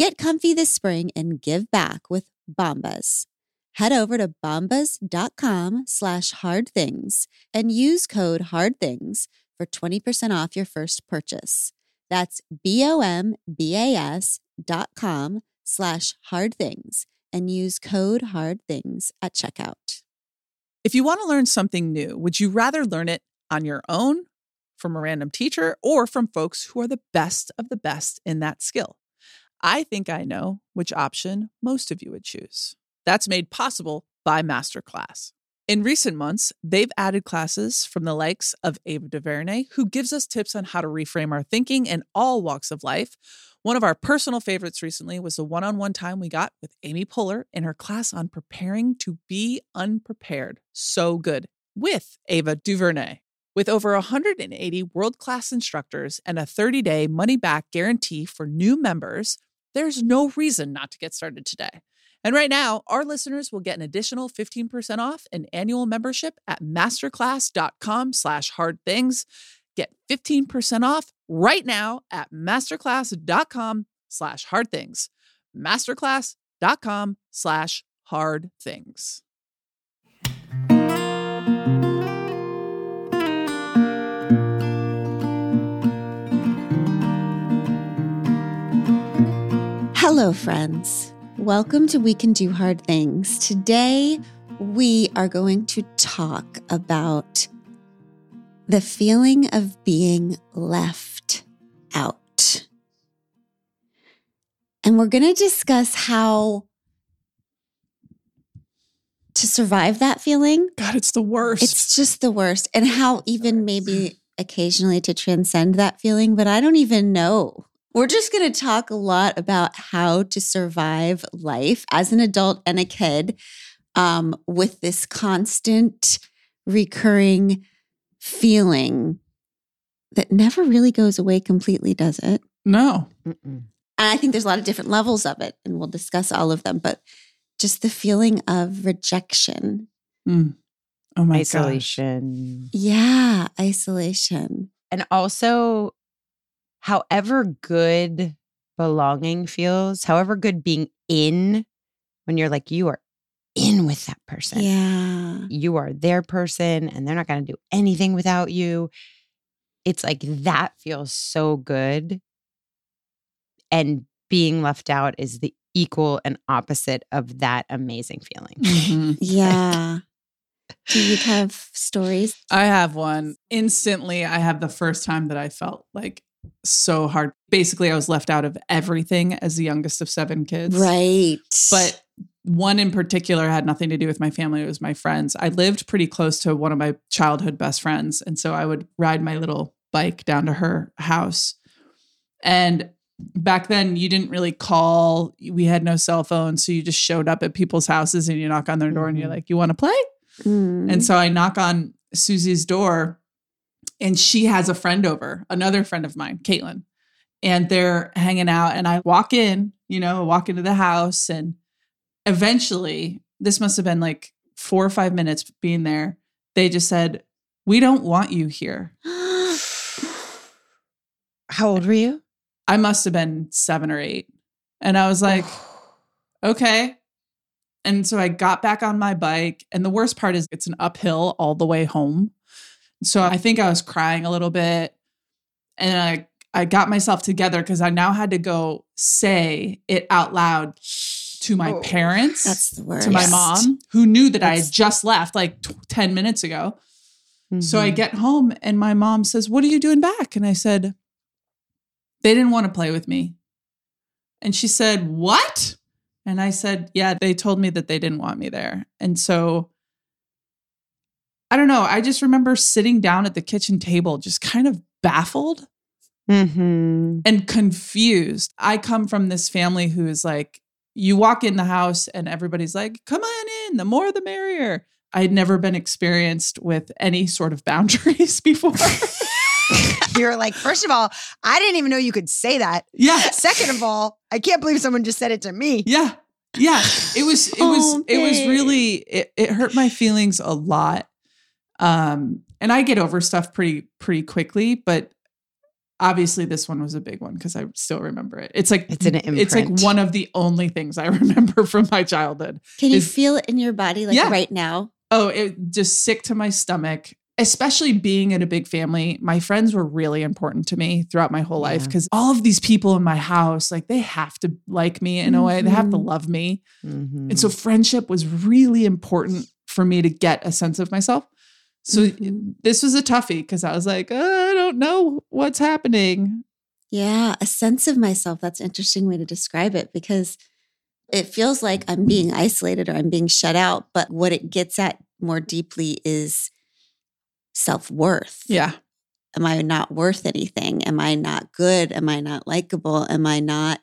Get comfy this spring and give back with Bombas. Head over to bombas.com slash hard things and use code hard things for 20% off your first purchase. That's B-O-M-B-A-S dot com slash hard things and use code hard things at checkout. If you want to learn something new, would you rather learn it on your own, from a random teacher, or from folks who are the best of the best in that skill? I think I know which option most of you would choose. That's made possible by Masterclass. In recent months, they've added classes from the likes of Ava DuVernay, who gives us tips on how to reframe our thinking in all walks of life. One of our personal favorites recently was the one on one time we got with Amy Poehler in her class on preparing to be unprepared. So good with Ava DuVernay. With over 180 world class instructors and a 30 day money back guarantee for new members, there's no reason not to get started today. And right now, our listeners will get an additional 15% off an annual membership at masterclass.com slash hard things. Get 15% off right now at masterclass.com slash hard things. Masterclass.com slash hard things. Hello, friends. Welcome to We Can Do Hard Things. Today, we are going to talk about the feeling of being left out. And we're going to discuss how to survive that feeling. God, it's the worst. It's just the worst. And how even maybe occasionally to transcend that feeling, but I don't even know we're just going to talk a lot about how to survive life as an adult and a kid um, with this constant, recurring feeling that never really goes away completely, does it? no. Mm-mm. And I think there's a lot of different levels of it, and we'll discuss all of them. But just the feeling of rejection. Mm. Oh my gosh. Isolation. Yeah, isolation. And also, however good belonging feels, however good being in when you're like, you are in with that person. Yeah. You are their person and they're not going to do anything without you. It's like that feels so good. And being left out is the equal and opposite of that amazing feeling. Mhm. Yeah. Do you have stories? I have one. Instantly, I have the first time that I felt like so hard. Basically, I was left out of everything as the youngest of seven kids. Right. But one in particular had nothing to do with my family. It was my friends. I lived pretty close to one of my childhood best friends. And so I would ride my little bike down to her house. And back then, you didn't really call. We had no cell phones. So you just showed up at people's houses and you knock on their door and you're Mhm. like, You want to play? Mm. And so I knock on Susie's door, and she has a friend over, another friend of mine, Caitlin. And they're hanging out. And I walk in, you know, walk into the house. And eventually, this must have been like four or five minutes being there. They just said, We don't want you here. How old were you? I must have been seven or eight. And I was like, okay. And so I got back on my bike. And the worst part is it's an uphill all the way home. So I think I was crying a little bit. And I, I got myself together because I now had to go say it out loud to my Oh. parents, That's the worst. to my mom, who knew that I had just left like t- 10 minutes ago. So Mm-hmm. I get home and my mom says, What are you doing back? And I said, They didn't want to play with me. And she said, What? And I said, Yeah, they told me that they didn't want me there. And so I don't know. I just remember sitting down at the kitchen table, just kind of baffled Mhm. and confused. I come from this family who is like you walk in the house and everybody's like, come on in, the more the merrier. I had never been experienced with any sort of boundaries before. You're like, first of all, I didn't even know you could say that. yeah. Second of all, I can't believe someone just said it to me. Yeah. Yeah. It was it was Oh, it was really it, it hurt my feelings a lot. Um and I get over stuff pretty pretty quickly, but obviously this one was a big one because I still remember it. It's like It's an it's like one of the only things I remember from my childhood. Can you Is- feel it in your body like Yeah. right now? Oh, it just sick to my stomach. Especially being in a big family, my friends were really important to me throughout my whole life because all of these people in my house, like they have to like me in a way, they have to Mhm. love me. Mhm. And so friendship was really important for me to get a sense of myself. So Mhm. this was a toughie because I was like, "Uh, I don't know what's happening. Yeah, a sense of myself. That's an interesting way to describe it because it feels like I'm being isolated or I'm being shut out. But what it gets at more deeply is self worth. Yeah. Am I not worth anything? Am I not good? Am I not likable? Am I not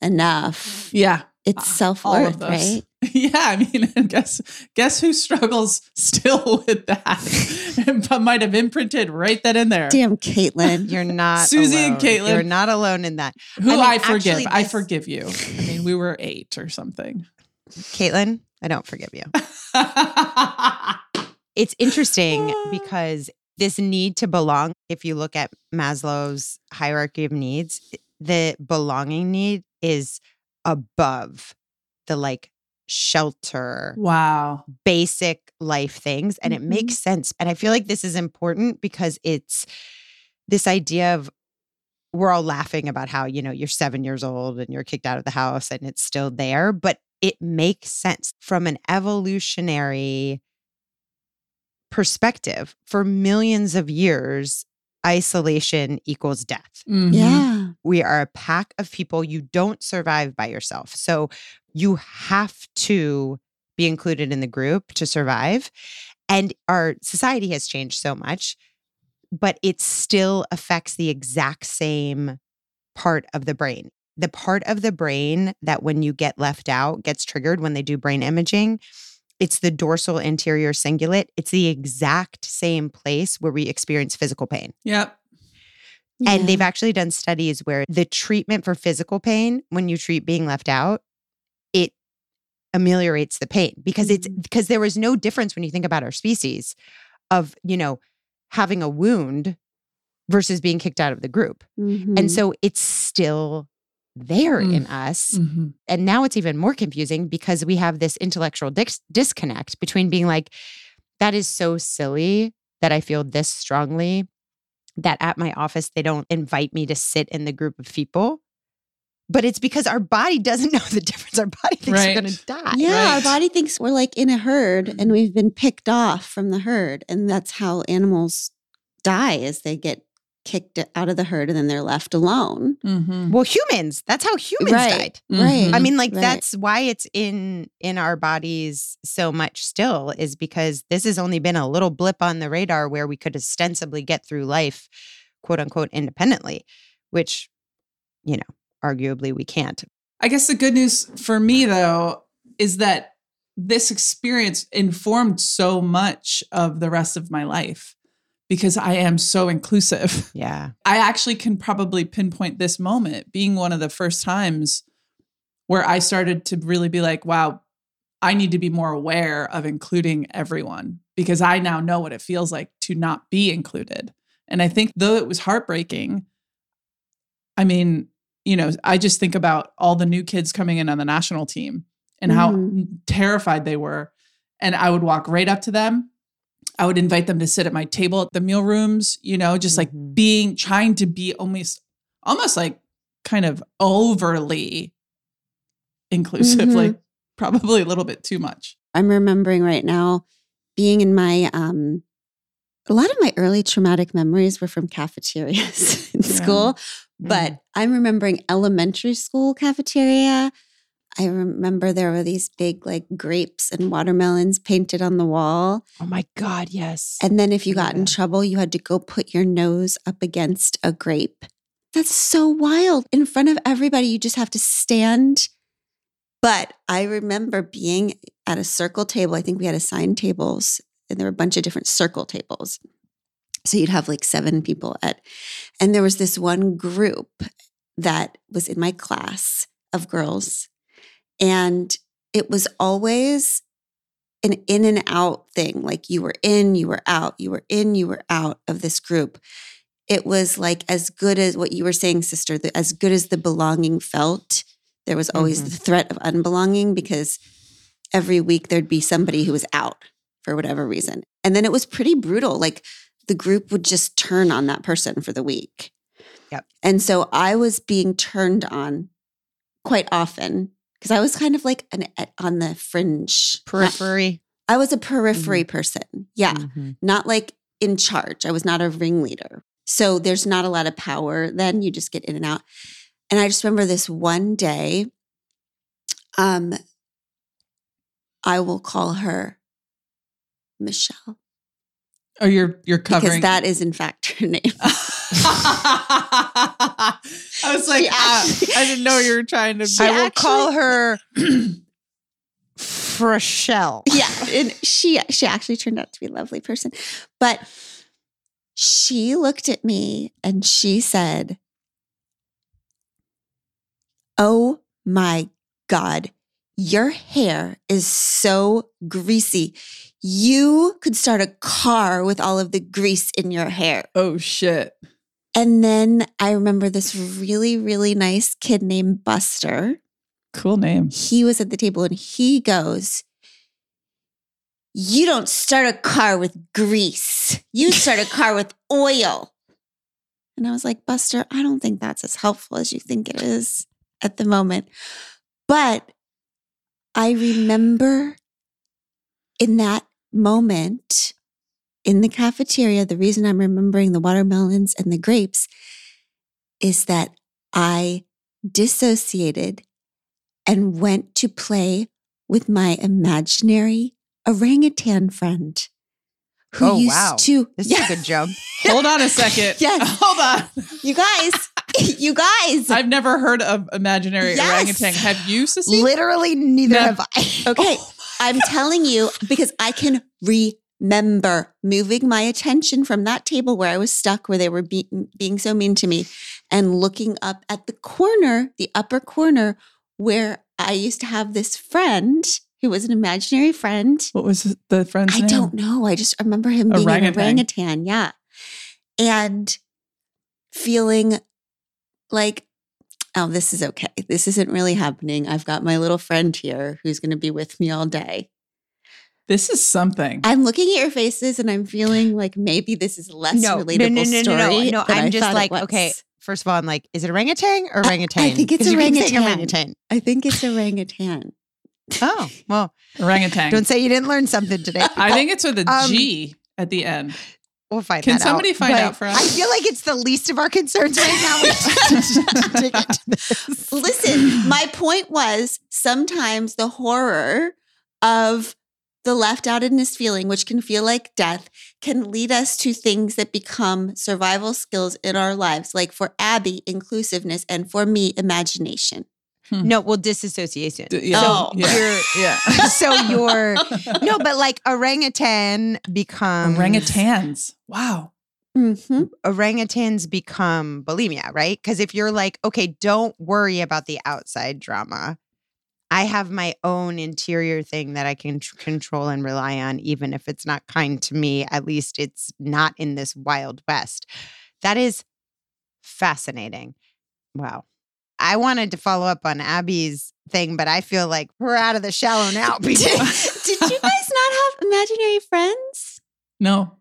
enough? Yeah. It's self worth, right? Yeah. I mean, guess guess who struggles still with that? but might have imprinted right then and there. Damn, Caitlin. You're not Susie and alone. Caitlin. You're not alone in that. Who I I, forgive. actually, I forgive you. I mean, we were eight or something. Caitlin, I don't forgive you. It's interesting ah. because this need to belong, if you look at Maslow's hierarchy of needs, the belonging need is above the like shelter, wow. basic life things. And it makes sense. And I feel like this is important because it's this idea of we're all laughing about how, you know, you're seven years old and you're kicked out of the house and it's still there, but it makes sense from an evolutionary perspective. For millions of years, isolation equals death Mhm. Yeah. we are a pack of people you don't survive by yourself so you have to be included in the group to survive and our society has changed so much but it still affects the exact same part of the brain. The part of the brain that when you get left out gets triggered when they do brain imaging it's the dorsal anterior cingulate. It's the exact same place where we experience physical pain. Yep. and they've actually done studies where the treatment for physical pain, when you treat being left out, ameliorates the pain because it's Mhm. because there was no difference when you think about our species of, you know, having a wound versus being kicked out of the group. Mhm. And so it's still there Mm. in us. Mhm. And now it's even more confusing because we have this intellectual dis- disconnect between being like, that is so silly that I feel this strongly that at my office, they don't invite me to sit in the group of people. But it's because our body doesn't know the difference. Our body thinks Right. we're going to die. Yeah, our body thinks we're like in a herd and we've been picked off from the herd. And that's how animals die is they get kicked out of the herd and then they're left alone. Mhm. Well, humans, that's how humans right. died. Right. I mean, like Right. that's why it's in in our bodies so much still is because this has only been a little blip on the radar where we could ostensibly get through life, quote unquote, independently, which, you know, arguably we can't. I guess the good news for me though is that this experience informed so much of the rest of my life because I am so inclusive. Yeah. I actually can probably pinpoint this moment being one of the first times where I started to really be like, wow, I need to be more aware of including everyone because I now know what it feels like to not be included. And I think though it was heartbreaking, I mean, you know, I just think about all the new kids coming in on the national team and how Mhm. terrified they were. And I would walk right up to them. I would invite them to sit at my table at the meal rooms, you know, just like Mhm. being trying to be almost almost like kind of overly inclusive, Mhm. like probably a little bit too much. I'm remembering right now being in my um a lot of my early traumatic memories were from cafeterias in Yeah. school, but mm. I'm remembering elementary school cafeteria. I remember there were these big like grapes and watermelons painted on the wall. Oh my God, yes. And then if you got in trouble, you had to go put your nose up against a grape. That's so wild. In front of everybody, you just have to stand But I remember being at a circle table. I think we had assigned tables, and there were a bunch of different circle tables. So you'd have like seven people at, and there was this one group that was in my class of girls. And it was always an in and out thing. Like you were in, you were out, you were in, you were out of this group. It was like as good as what you were saying, sister, the, as good as the belonging felt. There was always Mhm. the threat of unbelonging because every week there'd be somebody who was out for whatever reason. And then it was pretty brutal. Like the group would just turn on that person for the week. Yep. And so I was being turned on quite often because I was kind of like an on the fringe. Periphery. I was a periphery person. Yeah. Mhm. Not like in charge. I was not a ringleader. So there's not a lot of power then. You just get in and out. And I just remember this one day, um, I will call her Michelle Oh, you're you're covering because that is in fact her name. I was like, ah, actually- I didn't know you were trying to. I will call her Frachelle. yeah, and she she actually turned out to be a lovely person. But she looked at me and she said, "Oh my god, your hair is so greasy. You could start a car with all of the grease in your hair." oh shit! And then I remember this really really nice kid named Buster. Cool name. he was at the table and he goes, You don't start a car with grease. You start a car with oil. And I was like, Buster, I don't think that's as helpful as you think it is at the moment. But I remember in that moment in the cafeteria, the reason I'm remembering the watermelons and the grapes is that I dissociated and went to play with my imaginary orangutan friend who Oh, used wow. to This Yeah, is a good jump. Hold on a second. Yes. Hold on. you guys you guys I've never heard of imaginary Yes. orangutan. Have you, Sissy? Literally, neither No. have I. okay i'm telling you because i can remember moving my attention from that table where i was stuck where they were be- being so mean to me and looking up at the corner the upper corner where i used to have this friend who was an imaginary friend What was the friend's I name? don't know. I just remember him being Orangutan. an orangutan. Yeah. And feeling like, oh, this is okay. This isn't really happening. I've got my little friend here who's going to be with me all day. This is something. I'm looking at your faces and I'm feeling like maybe this is less No, no, relatable no, no, no, story. no, no. than I I'm just like, okay, First of all, I'm like, is it orangutan or I- I think it's 'Cause you keep saying orangutan. orangutan. I think it's orangutan. Oh, well, orangutan. don't say you didn't learn something today. I think it's with a G Um, at the end. We'll find Can that out. somebody find But out for us? I feel like it's the least of our concerns right now. We have to dig into this. Listen, my point was sometimes the horror of the left outedness feeling, which can feel like death, can lead us to things that become survival skills in our lives. Like for Abby, inclusiveness, and for me, imagination. No, well, disassociation. D- yeah. Oh. yeah. You're, yeah. so you're no, but like orangutan becomes Orangutans. Wow. hmm orangutans become bulimia, right? Because if you're like, okay, don't worry about the outside drama. I have my own interior thing that I can tr- control and rely on, even if it's not kind to me. At least it's not in this wild west. That is fascinating. Wow. I wanted to follow up on Abby's thing, but I feel like we're out of the shallow now. Did, did you guys not have imaginary friends? No,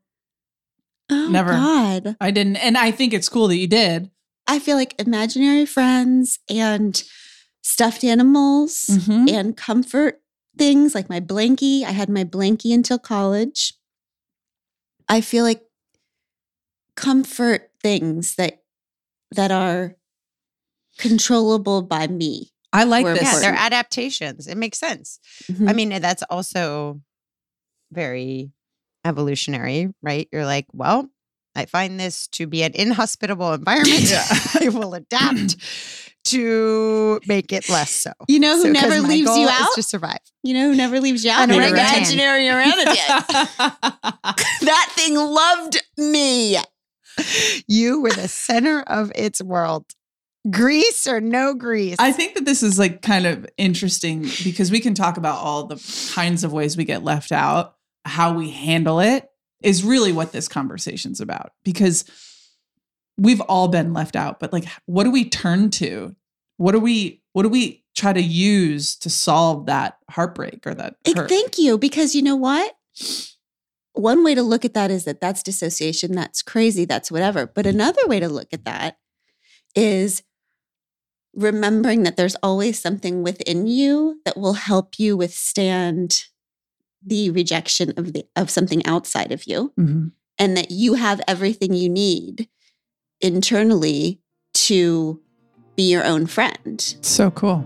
Oh, Never. God. I didn't. And I think it's cool that you did. I feel like imaginary friends and stuffed animals Mhm. and comfort things like my blankie. I had my blankie until college. I feel like comfort things that that are controllable by me. I like We're this. yeah, they're adaptations. It makes sense. Mm-hmm. I mean, that's also very evolutionary, right? You're like, well, I find this to be an inhospitable environment. Yeah. I will adapt to make it less so. You know who So, 'cause never my leaves goal you is out? to survive. you know who never leaves you out? An The orangutan. imaginary orangutan. that thing loved me. You were the center of its world. Grease or no grease? I think that this is like kind of interesting because we can talk about all the kinds of ways we get left out. How we handle it is really what this conversation's about because we've all been left out, but like what do we turn to? What do we what do we try to use to solve that heartbreak or that hurt? Thank you. Because you know what? One way to look at that is that that's dissociation, that's crazy, that's whatever. But another way to look at that is remembering that there's always something within you that will help you withstand the rejection of the of something outside of you Mhm. and that you have everything you need internally to be your own friend. So cool.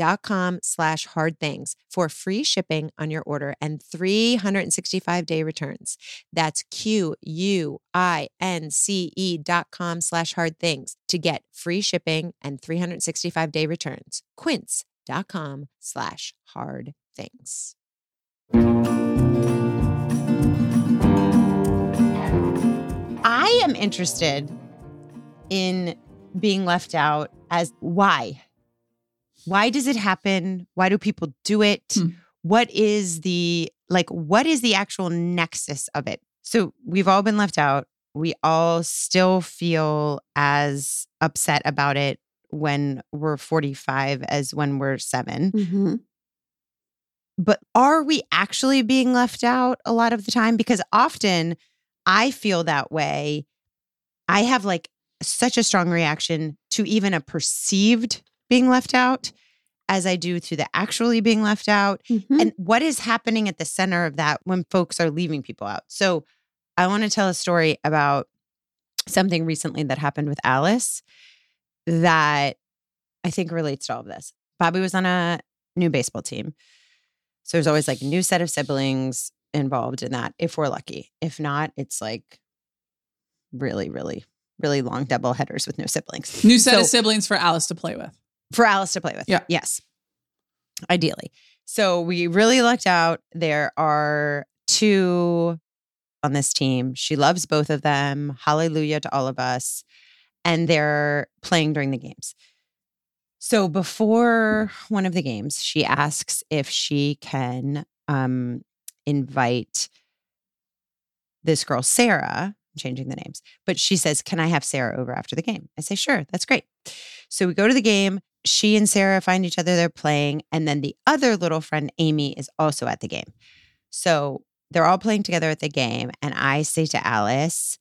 quince.com slash hard things for free shipping on your order and 365 day returns. That's Q U I N C E dot com slash hard things to get free shipping and 365 day returns. Quince.com slash hard things. I am interested in being left out as why? Why does it happen? Why do people do it? Hmm. What is the like what is the actual nexus of it? So we've all been left out. We all still feel as upset about it when we're 45 as when we're 7. Mm-hmm. But are we actually being left out a lot of the time? Because often I feel that way. I have like such a strong reaction to even a perceived being left out as I do to the actually being left out. Mm-hmm. And what is happening at the center of that when folks are leaving people out? So I want to tell a story about something recently that happened with Alice that I think relates to all of this. Bobby was on a new baseball team. So there's always like a new set of siblings involved in that if we're lucky. If not, it's like really, really, really long double headers with no siblings. New set of siblings for Alice to play with. For Alice to play with. Yeah. Yes. Ideally. So we really lucked out. There are two on this team. She loves both of them. Hallelujah to all of us. And they're playing during the games. So before one of the games, she asks if she can um, invite this girl, Sarah. I'm changing the names, but she says, Can I have Sarah over after the game? I say, Sure, that's great. So we go to the game. She and Sarah find each other. They're playing. And then the other little friend, Amy, is also at the game. So they're all playing together at the game. And I say to Alice,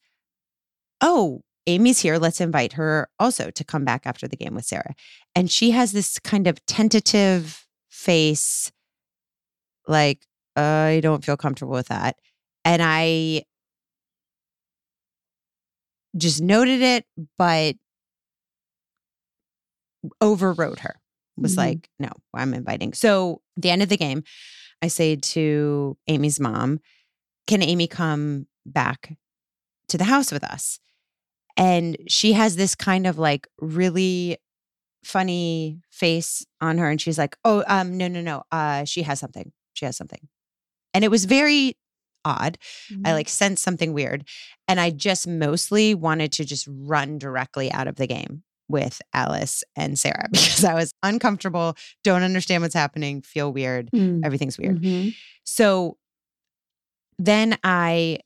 Oh, Amy's here. Let's invite her also to come back after the game with Sarah. And she has this kind of tentative face, like, I don't feel comfortable with that. And I just noted it, but overrode her. Was Mhm. like, no, I'm inviting. So at the end of the game, I say to Amy's mom, Can Amy come back to the house with us? And she has this kind of like really funny face on her. And she's like, Oh, um, no, no, no. Uh, she has something. She has something. And it was very odd. I like sensed something weird. And I just mostly wanted to just run directly out of the game with Alice and Sarah because I was uncomfortable, don't understand what's happening, feel weird, Mm. everything's weird. Mhm. So then I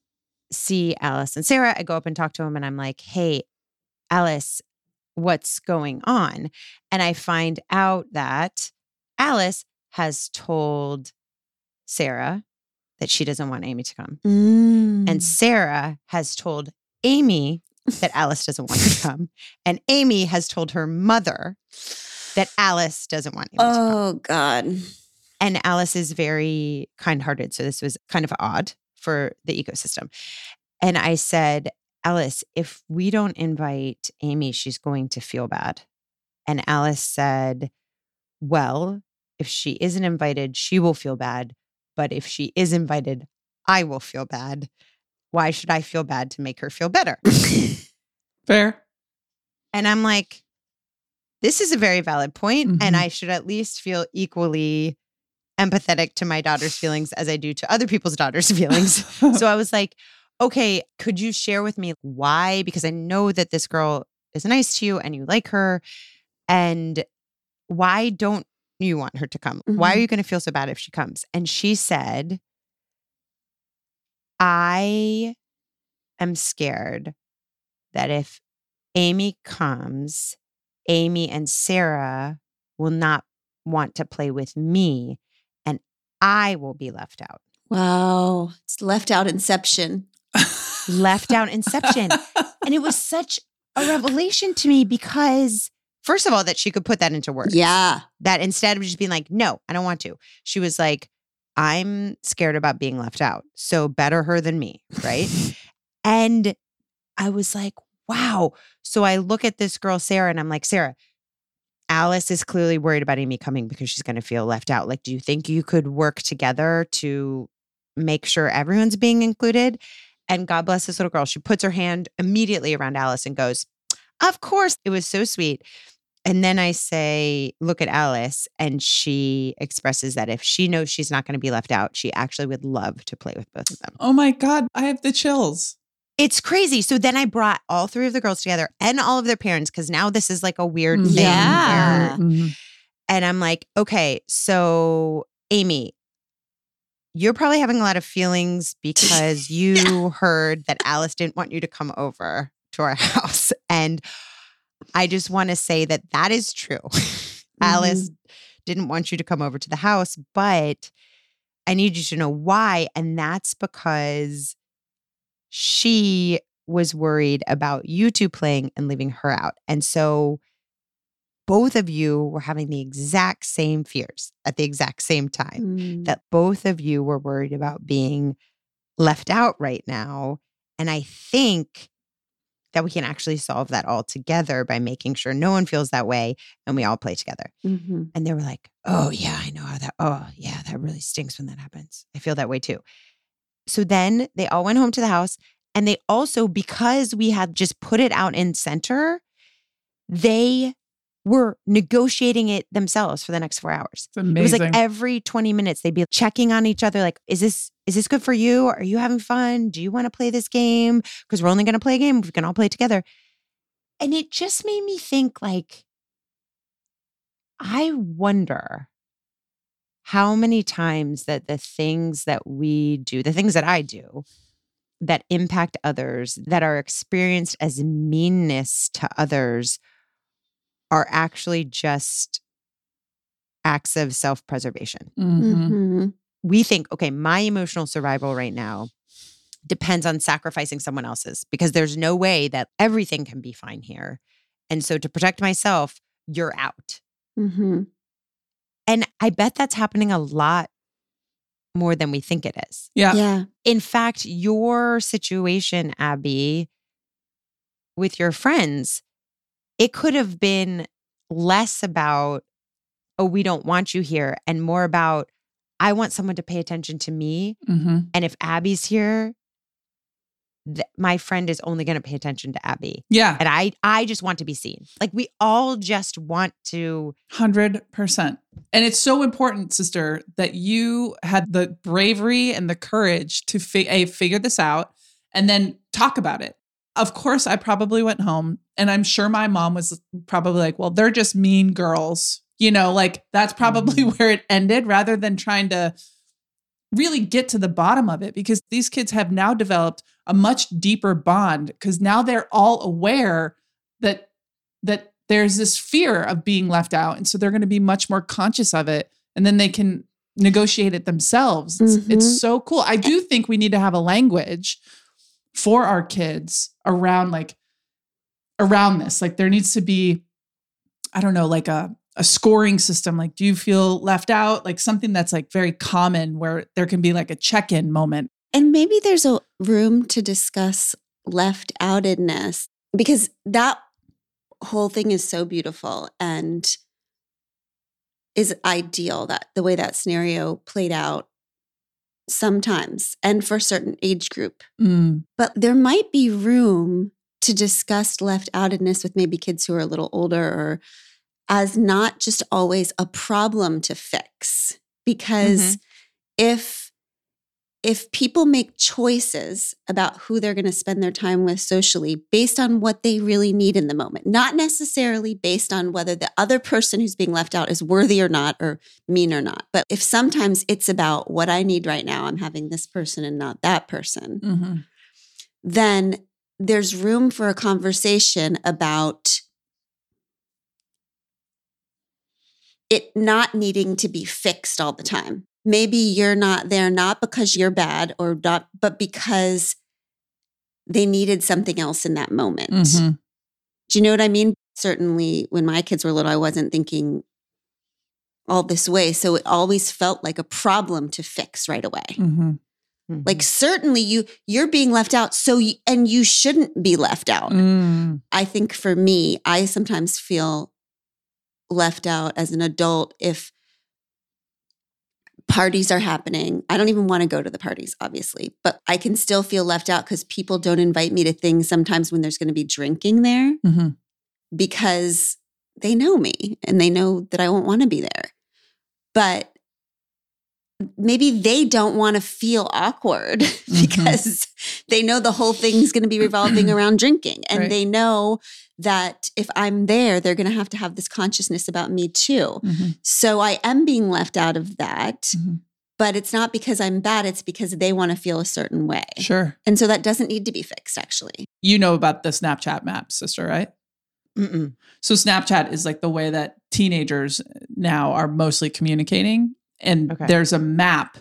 see Alice and Sarah. I go up and talk to them and I'm like, hey, Alice, what's going on? And I find out that Alice has told Sarah that she doesn't want Amy to come. Mm. And Sarah has told Amy that Alice doesn't want to come. And Amy has told her mother that Alice doesn't want Amy to come. oh God. And Alice is very kind hearted. So this was kind of odd for the ecosystem. And I said, Alice, if we don't invite Amy, she's going to feel bad. And Alice said, Well, if she isn't invited, she will feel bad. But if she is invited, I will feel bad. Why should I feel bad to make her feel better? Fair. And I'm like, this is a very valid point, and Mhm. I should at least feel equally empathetic to my daughter's feelings as I do to other people's daughters' feelings. so I was like, okay, could you share with me why? Because I know that this girl is nice to you and you like her. And why don't you want her to come? Why are Mhm. you going to feel so bad if she comes? And she said, I am scared that if Amy comes, Amy and Sarah will not want to play with me and I will be left out. wow. It's left out inception. Left out inception. And it was such a revelation to me because, first of all, that she could put that into words. Yeah. That instead of just being like, no, I don't want to, she was like, I'm scared about being left out. So better her than me. Right. and I was like, wow. So I look at this girl, Sarah, and I'm like, Sarah, Alice is clearly worried about Amy coming because she's going to feel left out. Like, do you think you could work together to make sure everyone's being included? And God bless this little girl. She puts her hand immediately around Alice and goes, Of course. It was so sweet. And then I say, Look at Alice. And she expresses that if she knows she's not going to be left out, she actually would love to play with both of them. oh my God. I have the chills. It's crazy. So then I brought all three of the girls together and all of their parents because now this is like a weird mm-hmm. thing. Yeah. where- mm-hmm. and I'm like, okay, so Amy, you're probably having a lot of feelings because you heard that Alice didn't want you to come over to our house. And I just want to say that that is true. Alice didn't want you to come over to the house, but I need you to know why. And that's because she was worried about you two playing and leaving her out. And so both of you were having the exact same fears at the exact same time Mm. that both of you were worried about being left out right now. And I think that we can actually solve that all together by making sure no one feels that way and we all play together. Mhm. And they were like, oh, yeah, I know how that, oh, yeah, that really stinks when that happens. I feel that way too. So then they all went home to the house. And they also, because we had just put it out in center, they were negotiating it themselves for the next four hours. It's It was like every 20 minutes they'd be checking on each other like is this is this good for you? Are you having fun? Do you want to play this game? Because we're only going to play a game we can all play together. And it just made me think like I wonder how many times that the things that we do, the things that I do that impact others, that are experienced as meanness to others are actually just acts of self preservation. Mhm. Mhm. We think, okay, my emotional survival right now depends on sacrificing someone else's because there's no way that everything can be fine here. And so to protect myself, you're out. Mhm. And I bet that's happening a lot more than we think it is. Yeah. Yeah. In fact, your situation, Abby, with your friends, it could have been less about, oh, we don't want you here, and more about, I want someone to pay attention to me. Mhm. And if Abby's here, th- my friend is only going to pay attention to Abby. Yeah. And I, I just want to be seen. Like we all just want to. 100%. And it's so important, sister, that you had the bravery and the courage to fi- a, figure this out and then talk about it. Of course, I probably went home and I'm sure my mom was probably like, well, they're just mean girls. You know, like that's probably Mhm. where it ended rather than trying to really get to the bottom of it because these kids have now developed a much deeper bond because now they're all aware that that there's this fear of being left out and so they're going to be much more conscious of it and then they can negotiate it themselves it's, Mhm. it's so cool i do think we need to have a language for our kids around like around this. Like there needs to be i don't know like a a scoring system. Like do you feel left out? Like something that's like very common where there can be like a check-in moment. And maybe there's a room to discuss left outedness because that whole thing is so beautiful and is ideal that the way that scenario played out sometimes and for a certain age group. Mm, But there might be room to discuss left outedness with maybe kids who are a little older or as not just always a problem to fix. Because if if people make choices about who they're going to spend their time with socially based on what they really need in the moment, not necessarily based on whether the other person who's being left out is worthy or not or mean or not. But if sometimes it's about what I need right now, I'm having this person and not that person mhm. then there's room for a conversation about it not needing to be fixed all the time. Maybe you're not there not because you're bad or not, but because they needed something else in that moment. Mhm. Do you know what I mean? Certainly, when my kids were little, I wasn't thinking all this way. So it always felt like a problem to fix right away. Mhm. Like certainly you you're being left out so you, and you shouldn't be left out. Mm. I think for me, I sometimes feel left out as an adult if parties are happening. I don't even want to go to the parties, obviously, but I can still feel left out because people don't invite me to things sometimes when there's going to be drinking there Mhm. because they know me and they know that I won't want to be there. But maybe they don't want to feel awkward because they know the whole thing's going to be revolving around drinking. And Right. they know that if I'm there, they're going to have to have this consciousness about me too. Mhm. So I am being left out of that. Mhm. But it's not because I'm bad, it's because they want to feel a certain way. Sure. And so that doesn't need to be fixed, actually. You know about the Snapchat map, sister, right? Mm-mm. So Snapchat is like the way that teenagers now are mostly communicating and Okay. there's a map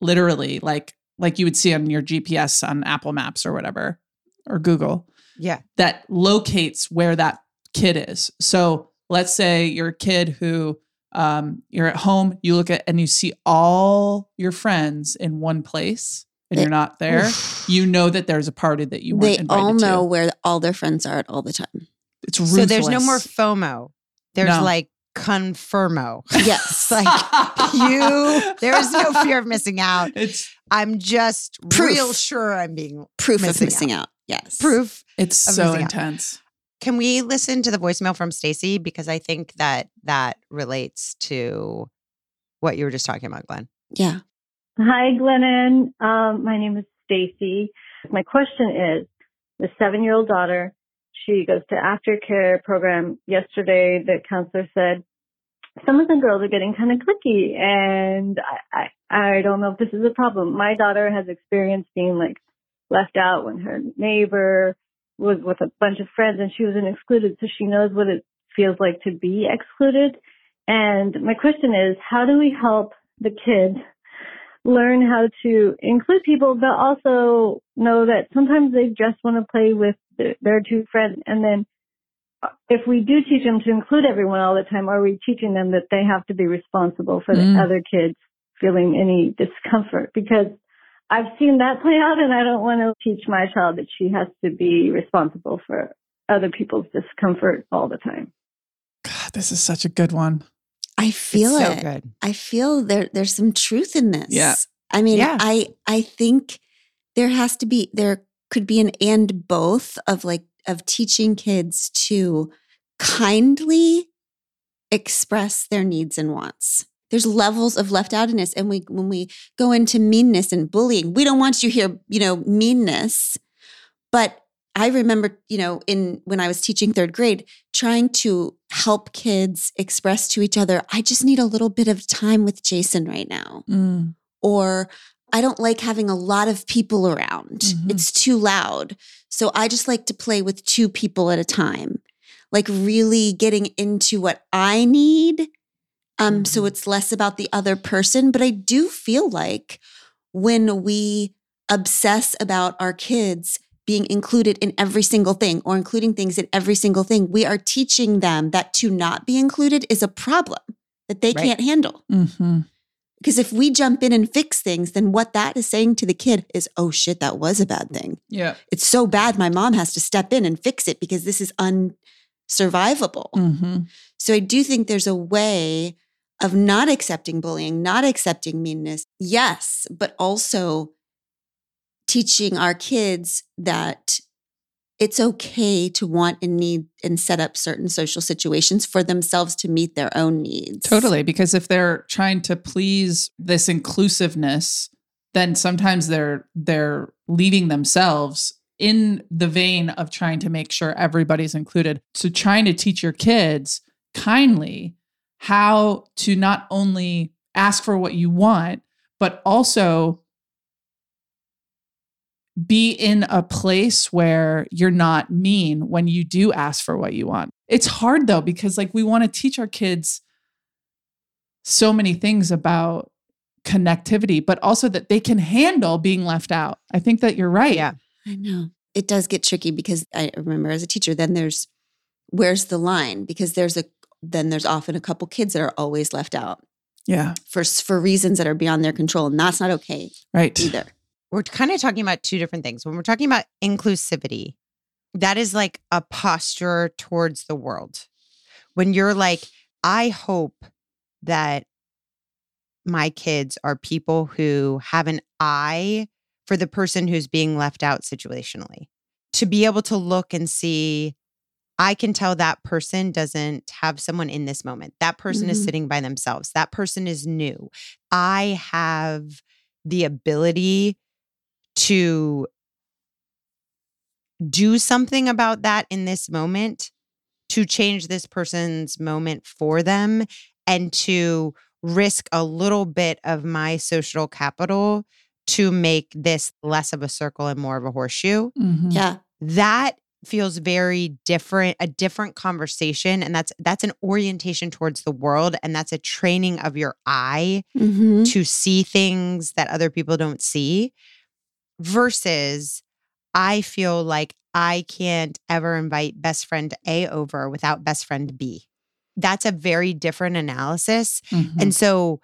literally like like you would see on your GPS on Apple Maps or whatever or Google Yeah. that locates where that kid is. So let's say you're a kid who um, you're at home, you look at and you see all your friends in one place and you're not there. You know that there's a party that you weren't They invited all know to. where all their friends are at all the time. It's So there's no more. FOMO. There's No. like confirmo. Yes. like you, there is no fear of missing out. It's I'm just Proof. real sure I'm being Proof Missing of missing out. Yes. proof. it's so missing out. intense. Can we listen to the voicemail from Stacy because I think that that relates to what you were just talking about, Glenn. Yeah. Hi, Glennon. Um, my name is Stacy. My question is, the seven-year-old daughter, she goes to aftercare program. Yesterday, the counselor said some of the girls are getting kind of cliquey, and I, I, I don't know if this is a problem. My daughter has experienced being like left out when her neighbor was with a bunch of friends and she wasn't excluded, so she knows what it feels like to be excluded. And my question is, how do we help the kids learn how to include people, but also know that sometimes they just want to play with their, their two friends. And then uh, if we do teach them to include everyone all the time, are we teaching them that they have to be responsible for Mm. the other kids feeling any discomfort? Because I've seen that play out and I don't want to teach my child that she has to be responsible for other people's discomfort all the time. God, this is such a good one. I feel it's so it. good. I feel there there's some truth in this. Yeah. I mean, Yeah. I I think there has to be there could be an and both of like of teaching kids to kindly express their needs and wants. There's levels of left outness and we when we go into meanness and bullying, we don't want you here, you know, meanness, but I remember, you know, in when I was teaching third grade, trying to help kids express to each other, I just need a little bit of time with Jason right now. Mm. Or I don't like having a lot of people around. Mhm. It's too loud. So I just like to play with two people at a time. Like really getting into what I need. Um so Mhm. it's less about the other person, but I do feel like when we obsess about our kids being included in every single thing or including things in every single thing, we are teaching them that to not be included is a problem that they Right. can't handle. hmm Because if we jump in and fix things, then what that is saying to the kid is, oh shit, that was a bad thing. Yeah. It's so bad, my mom has to step in and fix it because this is unsurvivable. hmm So I do think there's a way of not accepting bullying, not accepting meanness. Yes, but also teaching our kids that it's okay to want and need and set up certain social situations for themselves to meet their own needs. Totally. Because if they're trying to please this inclusiveness, then sometimes they're they're leaving themselves in the vein of trying to make sure everybody's included. So trying to teach your kids kindly how to not only ask for what you want, but also be in a place where you're not mean when you do ask for what you want. It's hard though, because like we want to teach our kids so many things about connectivity, but also that they can handle being left out. I think that you're right. Yeah. I know. It does get tricky because I remember as a teacher, then there's where's the line? Because there's a then there's often a couple kids that are always left out Yeah. for for reasons that are beyond their control. And that's not okay Right. either. we're kind of talking about two different things. When we're talking about inclusivity, that is like a posture towards the world. When you're like, I hope that my kids are people who have an eye for the person who's being left out situationally. To be able to look and see, I can tell that person doesn't have someone in this moment. That person is Mhm. sitting by themselves. That person is new. I have the ability to do something about that in this moment to change this person's moment for them and to risk a little bit of my social capital to make this less of a circle and more of a horseshoe Mhm. Yeah. that feels very different a different conversation and that's that's an orientation towards the world and that's a training of your eye Mhm. to see things that other people don't see versus I feel like I can't ever invite best friend A over without best friend B. That's a very different analysis. Mhm. And so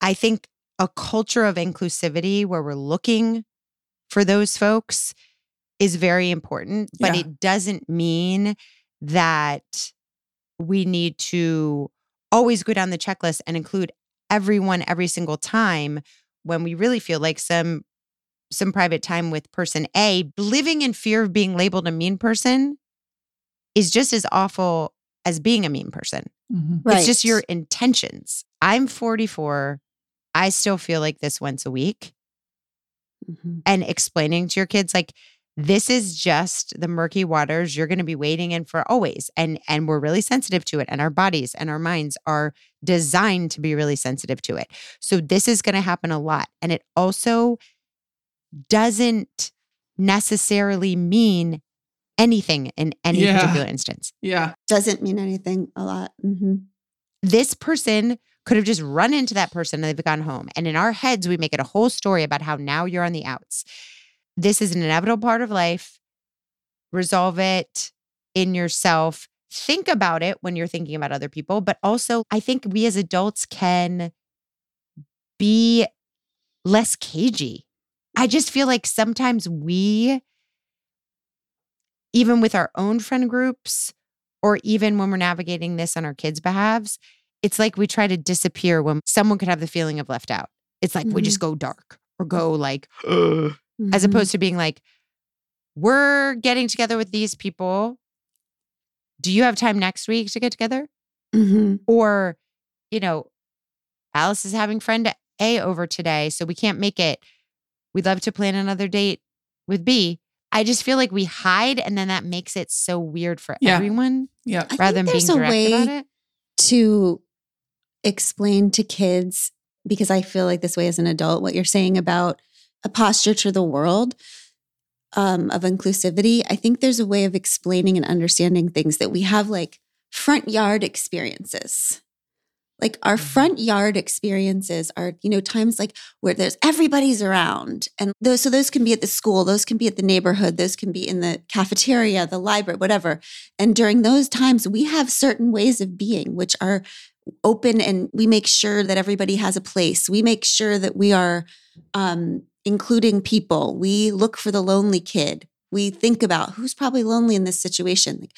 I think a culture of inclusivity where we're looking for those folks is very important, but Yeah. it doesn't mean that we need to always go down the checklist and include everyone every single time when we really feel like some some private time with person A living in fear of being labeled a mean person is just as awful as being a mean person. Mhm. It's just your intentions. I'm 44. I still feel like this once a week. Mhm. And explaining to your kids, like, this is just the murky waters you're going to be wading in for always. And and we're really sensitive to it. And our bodies and our minds are designed to be really sensitive to it. So this is going to happen a lot. And it also doesn't necessarily mean anything in any Yeah. particular instance. Yeah. Doesn't mean anything a lot. hmm this person could have just run into that person and they've gone home. And in our heads, we make it a whole story about how now you're on the outs. This is an inevitable part of life. Resolve it in yourself. Think about it when you're thinking about other people. But also, I think we as adults can be less cagey. I just feel like sometimes we, even with our own friend groups, or even when we're navigating this on our kids' behalves, it's like we try to disappear when someone could have the feeling of left out. It's like we just mm-hmm. go dark or go like, Mm-hmm. opposed to being like, we're getting together with these people. Do you have time next week to get together? hmm Or, you know, Alice is having friend A over today, so we can't make it. We'd love to plan another date with B. I just feel like we hide and then that makes it so weird for Yeah. everyone Yeah. Rather than being direct way about it. to explain to kids because I feel like this way as an adult, what you're saying about a posture to the world um, of inclusivity. I think there's a way of explaining and understanding things that we have like front yard experiences. Like our Mm-hmm. front yard experiences are, you know, times like where there's everybody's around. And those, so those can be at the school, those can be at the neighborhood, those can be in the cafeteria, the library, whatever. And during those times, we have certain ways of being, which are open and we make sure that everybody has a place. We make sure that we are um, including people. We look for the lonely kid. We think about who's probably lonely in this situation. Like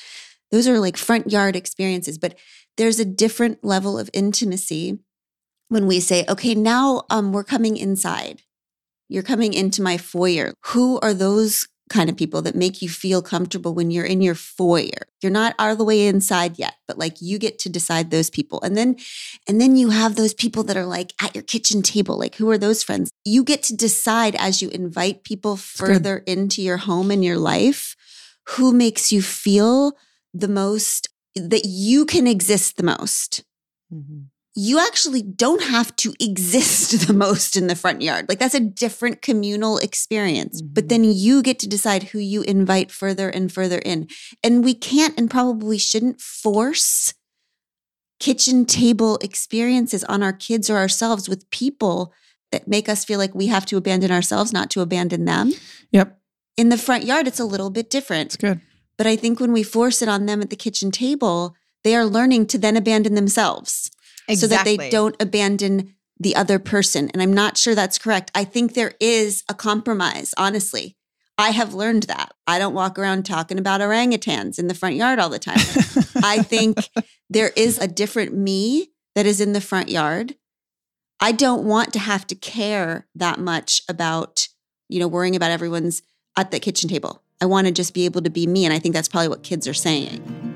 those are like front yard experiences, but there's a different level of intimacy when we say, okay, now um, we're coming inside. You're coming into my foyer. Who are those kind of people that make you feel comfortable when you're in your foyer? You're not all the way inside yet, but like you get to decide those people. And then and then you have those people that are like at your kitchen table. Like who are those friends? You get to decide as you invite people further into your home and your life who makes you feel the most that you can exist the most Mhm. You actually don't have to exist the most in the front yard. Like that's a different communal experience. But Mhm. then you get to decide who you invite further and further in. And we can't and probably shouldn't force kitchen table experiences on our kids or ourselves with people that make us feel like we have to abandon ourselves, not to abandon them. Yep. In the front yard, it's a little bit different. It's good. But I think when we force it on them at the kitchen table, they are learning to then abandon themselves so that they don't abandon the other person. And I'm not sure that's correct. I think there is a compromise, honestly. I have learned that. I don't walk around talking about orangutans in the front yard all the time. I think there is a different me that is in the front yard. I don't want to have to care that much about, you know, worrying about everyone's at the kitchen table. I want to just be able to be me. And I think that's probably what kids are saying.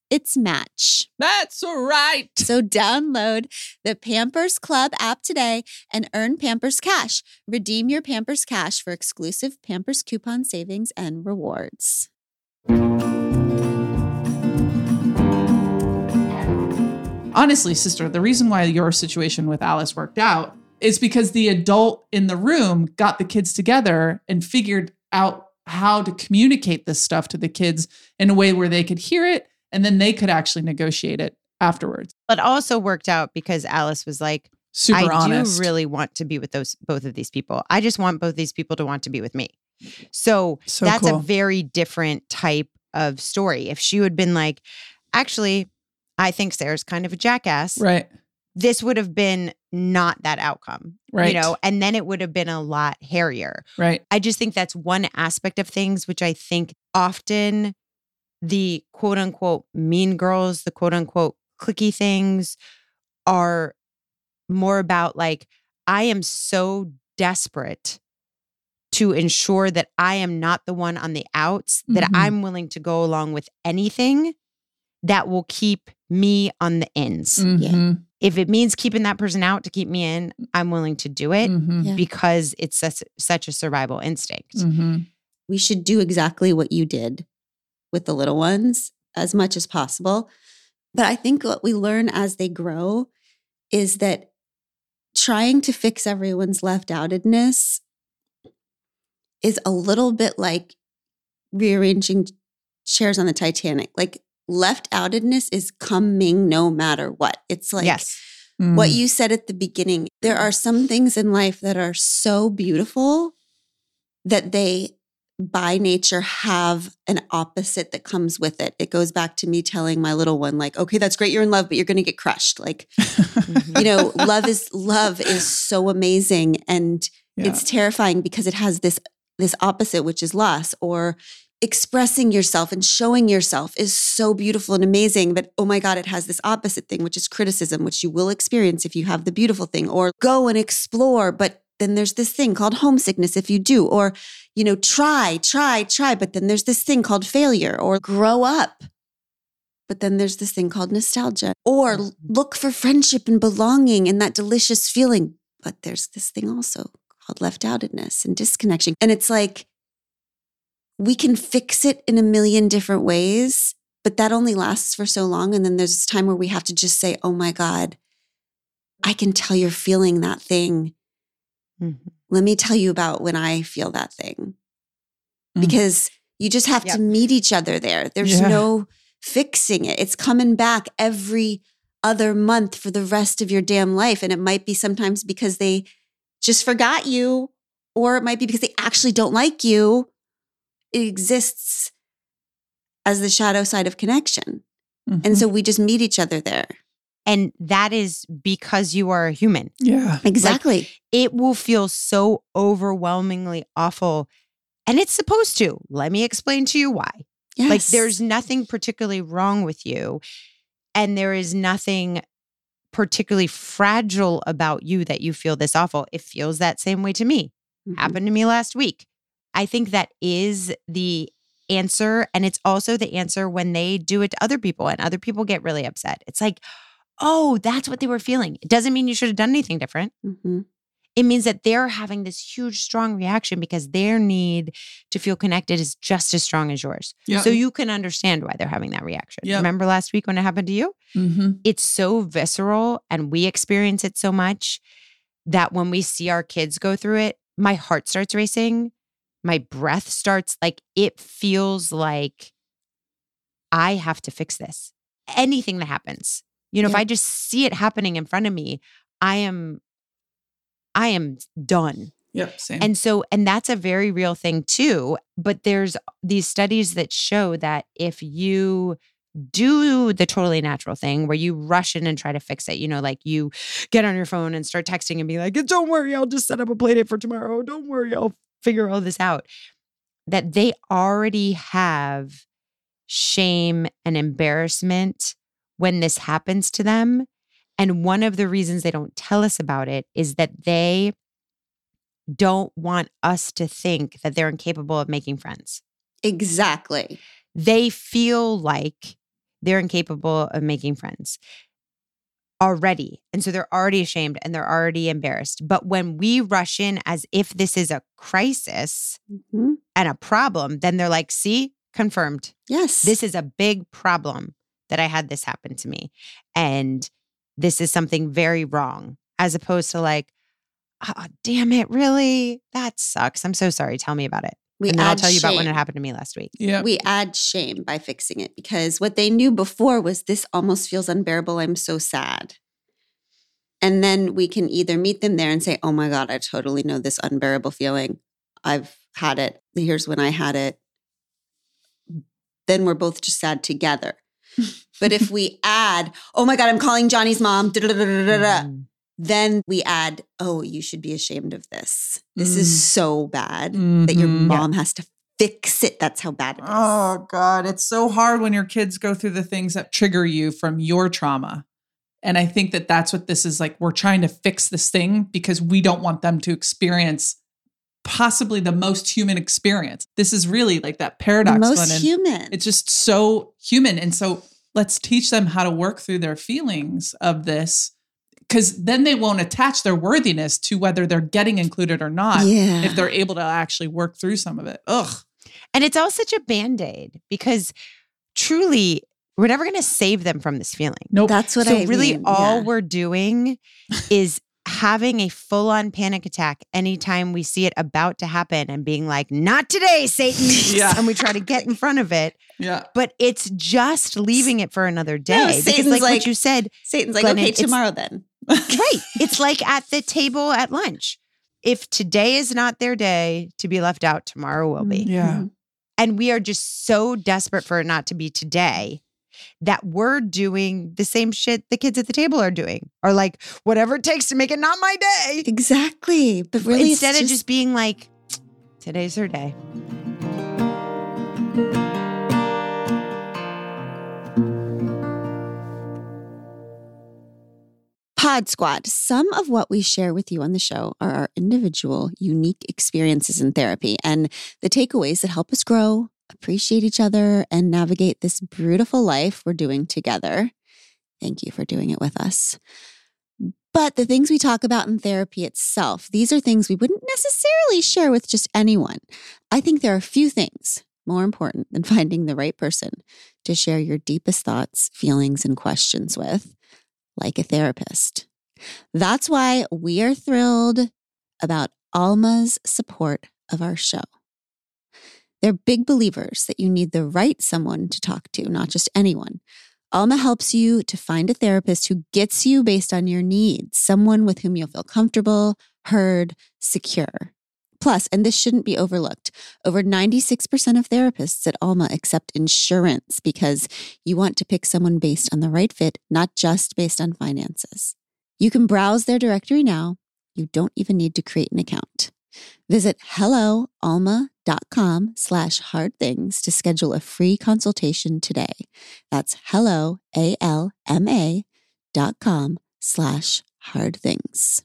its match. That's right. So download the Pampers Club app today and earn Pampers Cash. Redeem your Pampers Cash for exclusive Pampers coupon savings and rewards. Honestly, sister, the reason why your situation with Alice worked out is because the adult in the room got the kids together and figured out how to communicate this stuff to the kids in a way where they could hear it and then they could actually negotiate it afterwards. But also worked out because Alice was like, Super I honest. do really want to be with those both of these people. I just want both these people to want to be with me. So, So that's cool. a very different type of story. If she had been like, actually, I think Sarah's kind of a jackass, Right. this would have been not that outcome. Right. You know, and then it would have been a lot hairier. Right. I just think that's one aspect of things which I think often the quote unquote mean girls, the quote unquote cliquey things are more about like, I am so desperate to ensure that I am not the one on the outs, that Mhm. I'm willing to go along with anything that will keep me on the ins. Mhm. If it means keeping that person out to keep me in, I'm willing to do it Mhm. Yeah. because it's such, such a survival instinct. Mhm. We should do exactly what you did with the little ones as much as possible. But I think what we learn as they grow is that trying to fix everyone's left outedness is a little bit like rearranging chairs on the Titanic. Like left outedness is coming no matter what. It's like yes. what Mm. you said at the beginning. There are some things in life that are so beautiful that they by nature have an opposite that comes with it. It goes back to me telling my little one like, "Okay, that's great you're in love, but you're going to get crushed." Like, mm-hmm. you know, love is love is so amazing and Yeah. it's terrifying because it has this this opposite which is loss or expressing yourself and showing yourself is so beautiful and amazing but oh my god it has this opposite thing which is criticism which you will experience if you have the beautiful thing or go and explore but then there's this thing called homesickness if you do or you know try try try but then there's this thing called failure or grow up but then there's this thing called nostalgia or mm-hmm. look for friendship and belonging and that delicious feeling but there's this thing also called left outedness and disconnection. And it's like we can fix it in a million different ways, but that only lasts for so long. And then there's this time where we have to just say, oh my God, I can tell you're feeling that thing. Mhm. Let me tell you about when I feel that thing. Mm. Because you just have Yep. to meet each other there. There's Yeah. no fixing it. It's coming back every other month for the rest of your damn life. And it might be sometimes because they just forgot you, or it might be because they actually don't like you. It exists as the shadow side of connection. Mhm. And so we just meet each other there. And that is because you are a human. yeah. Exactly. It will feel so overwhelmingly awful. And it's supposed to. Let me explain to you why. yes. Like there's nothing particularly wrong with you. And there is nothing particularly fragile about you that you feel this awful. It feels that same way to me. Mhm. Happened to me last week. I think that is the answer. And it's also the answer when they do it to other people and other people get really upset. It's like, oh, that's what they were feeling. It doesn't mean you should have done anything different. Mhm. It means that they're having this huge, strong reaction because their need to feel connected is just as strong as yours. Yeah. So you can understand why they're having that reaction. Remember last week when it happened to you? Mhm. It's so visceral and we experience it so much that when we see our kids go through it, my heart starts racing. My breath starts like it feels like I have to fix this. Anything that happens. You know, if I just see it happening in front of me, I am I am done. Yep. Same. And so, and that's a very real thing too. But there's these studies that show that if you do the totally natural thing where you rush in and try to fix it, you know, like you get on your phone and start texting and be like, don't worry, I'll just set up a play date for tomorrow. Don't worry, I'll figure all this out. That they already have shame and embarrassment when this happens to them. And one of the reasons they don't tell us about it is that they don't want us to think that they're incapable of making friends. Exactly. They feel like they're incapable of making friends already. And so they're already ashamed and they're already embarrassed. But when we rush in as if this is a crisis Mhm. and a problem, then they're like, see, confirmed. Yes. This is a big problem that I had this happen to me. And this is something very wrong, as opposed to like, oh, damn it, really? That sucks. I'm so sorry. Tell me about it. we and then I'll tell you about when it happened to me last week. yeah. We add shame by fixing it because what they knew before was this almost feels unbearable. I'm so sad. And then we can either meet them there and say, oh my God, I totally know this unbearable feeling. I've had it. Here's when I had it. Then we're both just sad together. But if we add, oh my God, I'm calling Johnny's mom, Mhm. then we add, oh, you should be ashamed of this. This is Mm. so bad that your Mhm. mom has to fix it. That's how bad it is. Oh God, it's so hard when your kids go through the things that trigger you from your trauma. And I think that that's what this is like. We're trying to fix this thing because we don't want them to experience possibly the most human experience. This is really like that paradox. most Glennon. human. It's just so human. And so let's teach them how to work through their feelings of this because then they won't attach their worthiness to whether they're getting included or not yeah. if they're able to actually work through some of it. Ugh. And it's all such a band aid because truly, we're never going to save them from this feeling. Nope. That's what so I really mean. all Yeah. we're doing is having a full on panic attack anytime we see it about to happen and being like, not today, Satan. Yeah. And we try to get in front of it. Yeah. But it's just leaving it for another day. No, because, Satan's like, like- what you said, Satan's like, Glennon, okay, tomorrow then. right. It's like at the table at lunch. If today is not their day to be left out, tomorrow will be. Mm-hmm. Yeah. Mm-hmm. And we are just so desperate for it not to be today that we're doing the same shit the kids at the table are doing, or like whatever it takes to make it not my day. Exactly. But really, Instead it's of just being like, today's her day. Pod Squad. Some of what we share with you on the show are our individual, unique experiences in therapy and the takeaways that help us grow, appreciate each other, and navigate this beautiful life we're doing together. Thank you for doing it with us. But the things we talk about in therapy itself, these are things we wouldn't necessarily share with just anyone. I think there are a few things more important than finding the right person to share your deepest thoughts, feelings, and questions with like a therapist. That's why we are thrilled about Alma's support of our show. They're big believers that you need the right someone to talk to, not just anyone. Alma helps you to find a therapist who gets you based on your needs, someone with whom you'll feel comfortable, heard, secure. Plus, and this shouldn't be overlooked, over 96% of therapists at Alma accept insurance because you want to pick someone based on the right fit, not just based on finances. You can browse their directory now. You don't even need to create an account. Visit helloalma.com slash hard things to schedule a free consultation today. That's hello, A-L-M-A dot com slash hard things.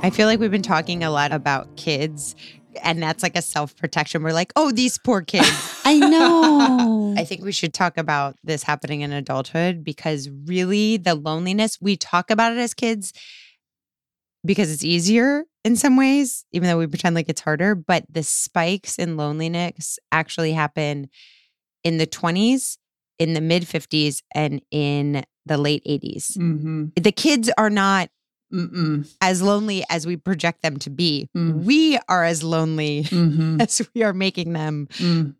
I feel like we've been talking a lot about kids, and that's like a self protection. We're like, oh, these poor kids. I know. I think we should talk about this happening in adulthood because really the loneliness, we talk about it as kids because it's easier in some ways, even though we pretend like it's harder. But the spikes in loneliness actually happen in the 20s, in the mid 50s, and in the late 80s. Mm-hmm. The kids are not Mm-mm. as lonely as we project them to be. Mm. We are as lonely Mm-hmm. as we are making them Mm.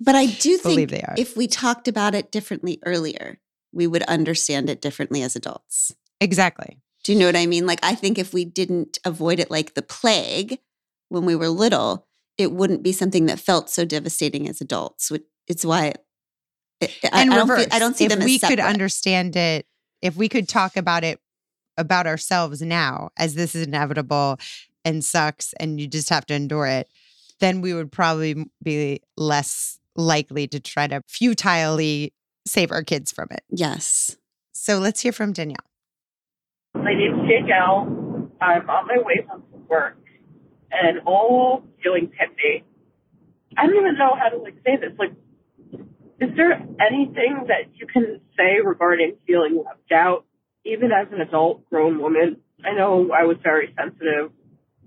but I do believe think they are. if we talked about it differently earlier, we would understand it differently as adults. exactly. Do you know what I mean? Like, I think if we didn't avoid it like the plague when we were little, it wouldn't be something that felt so devastating as adults. Which- It's why it, I, And I don't, reverse. feel, I don't see if them we as could understand it, if we could talk about it about ourselves now, as this is inevitable and sucks, and you just have to endure it, then we would probably be less likely to try to futilely save our kids from it. yes. So let's hear from Danielle. My name's Danielle. I'm on my way home from work, and all feeling hit me. I don't even know how to like say this. Like, is there anything that you can say regarding feeling left out, even as an adult, grown woman? I know I was very sensitive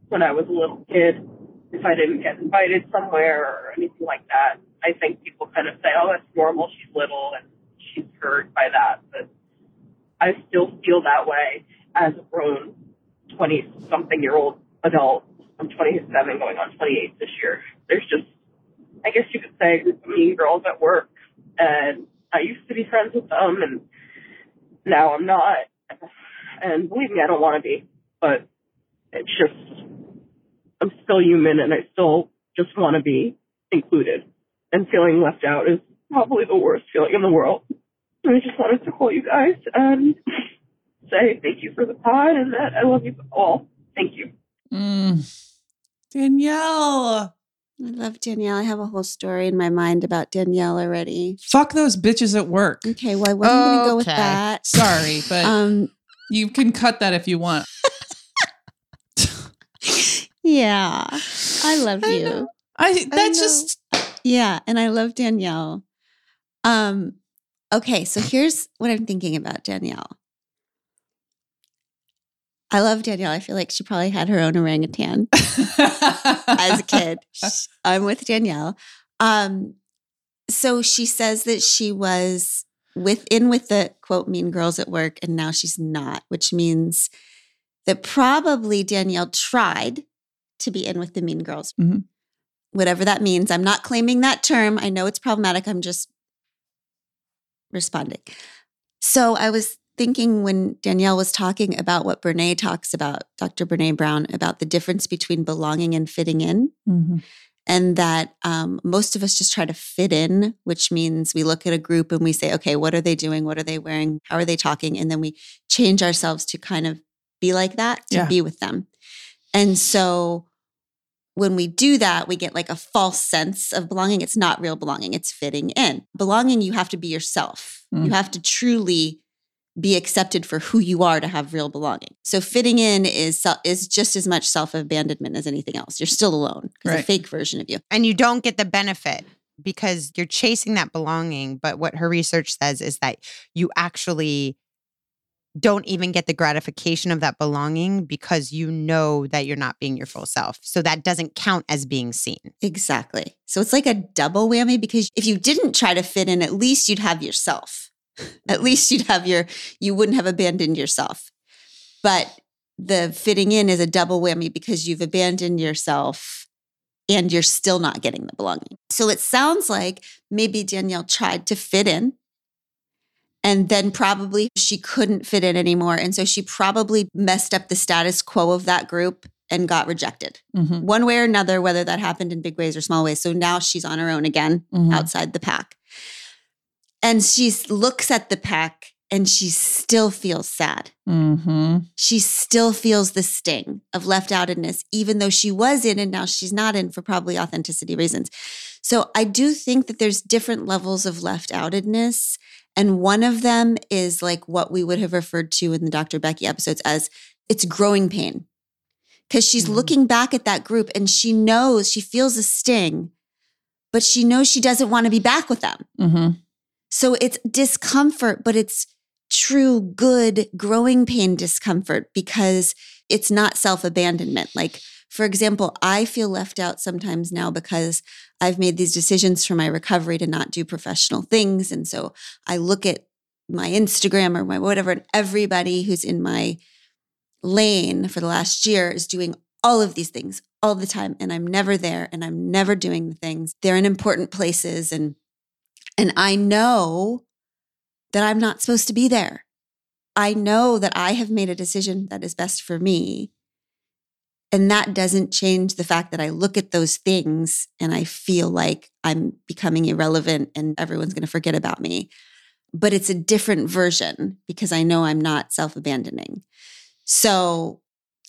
when I was a little kid. If I didn't get invited somewhere or anything like that, I think people kind of say, "Oh, that's normal. She's little and she's hurt by that." But I still feel that way as a grown 20 something year old adult. I'm 27 going on 28 this year. There's just, I guess you could say, a mean girls at work. And I used to be friends with them and now I'm not. And believe me, I don't want to be, but it's just, I'm still human and I still just want to be included. And feeling left out is probably the worst feeling in the world. I just wanted to call you guys and say thank you for the pod and that I love you all. Thank you. Mm. Danielle. I love Danielle. I have a whole story in my mind about Danielle already. Fuck those bitches at work. Okay, well, I wasn't going to go with that. Sorry, but Um, you can cut that if you want. yeah, I love I you. know. I that's know. just Yeah, and I love Danielle. Um, okay, so here's what I'm thinking about Danielle. I love Danielle. I feel like she probably had her own orangutan as a kid. I'm with Danielle. Um, So she says that she was within with the quote mean girls at work and now she's not, which means that probably Danielle tried to be in with the mean girls. Mhm. Whatever that means. I'm not claiming that term. I know it's problematic. I'm just responding. So I was thinking when Danielle was talking about what Brene talks about, Dr. Brene Brown, about the difference between belonging and fitting in and that um, most of us just try to fit in, which means we look at a group and we say, okay, what are they doing? What are they wearing? How are they talking? And then we change ourselves to kind of be like that, to Yeah. be with them. And so when we do that, we get like a false sense of belonging. It's not real belonging, it's fitting in. Belonging, you have to be yourself, you Mm. have to truly be accepted for who you are to have real belonging. So fitting in is is just as much self-abandonment as anything else. You're still alone. It's a fake version of you. and you don't get the benefit because you're chasing that belonging. But what her research says is that you actually don't even get the gratification of that belonging because you know that you're not being your full self. So that doesn't count as being seen. Exactly. So it's like a double whammy because if you didn't try to fit in, at least you'd have yourself. At least you'd have your, you wouldn't have abandoned yourself. But the fitting in is a double whammy because you've abandoned yourself and you're still not getting the belonging. So it sounds like maybe Danielle tried to fit in and then probably she couldn't fit in anymore. And so she probably messed up the status quo of that group and got rejected Mhm. one way or another, whether that happened in big ways or small ways. So now she's on her own again Mhm. outside the pack. And she looks at the pack and she still feels sad. Mhm. She still feels the sting of left outedness, even though she was in and now she's not in for probably authenticity reasons. So I do think that there's different levels of left outedness. And one of them is like what we would have referred to in the Dr. Becky episodes as it's growing pain. Because she's Mhm. looking back at that group and she knows, she feels a sting, but she knows she doesn't want to be back with them. Mhm. So it's discomfort, but it's true, good, growing pain discomfort because it's not self abandonment. Like, for example, I feel left out sometimes now because I've made these decisions for my recovery to not do professional things. And so I look at my Instagram or my whatever, and everybody who's in my lane for the last year is doing all of these things all the time. And I'm never there and I'm never doing the things. They're in important places and and I know that I'm not supposed to be there. I know that I have made a decision that is best for me. And that doesn't change the fact that I look at those things and I feel like I'm becoming irrelevant and everyone's going to forget about me. But it's a different version because I know I'm not self abandoning. So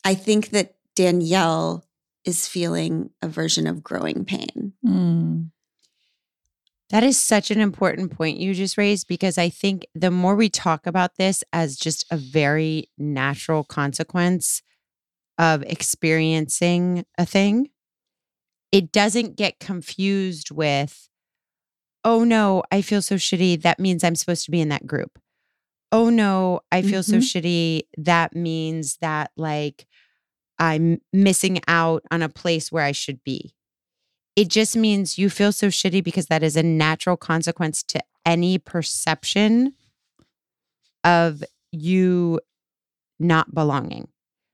I think that Danielle is feeling a version of growing pain. Mm. That is such an important point you just raised because I think the more we talk about this as just a very natural consequence of experiencing a thing, it doesn't get confused with, oh no, I feel so shitty. That means I'm supposed to be in that group. Oh no, I feel so Mhm. shitty. That means that like I'm missing out on a place where I should be it just means you feel so shitty because that is a natural consequence to any perception of you not belonging.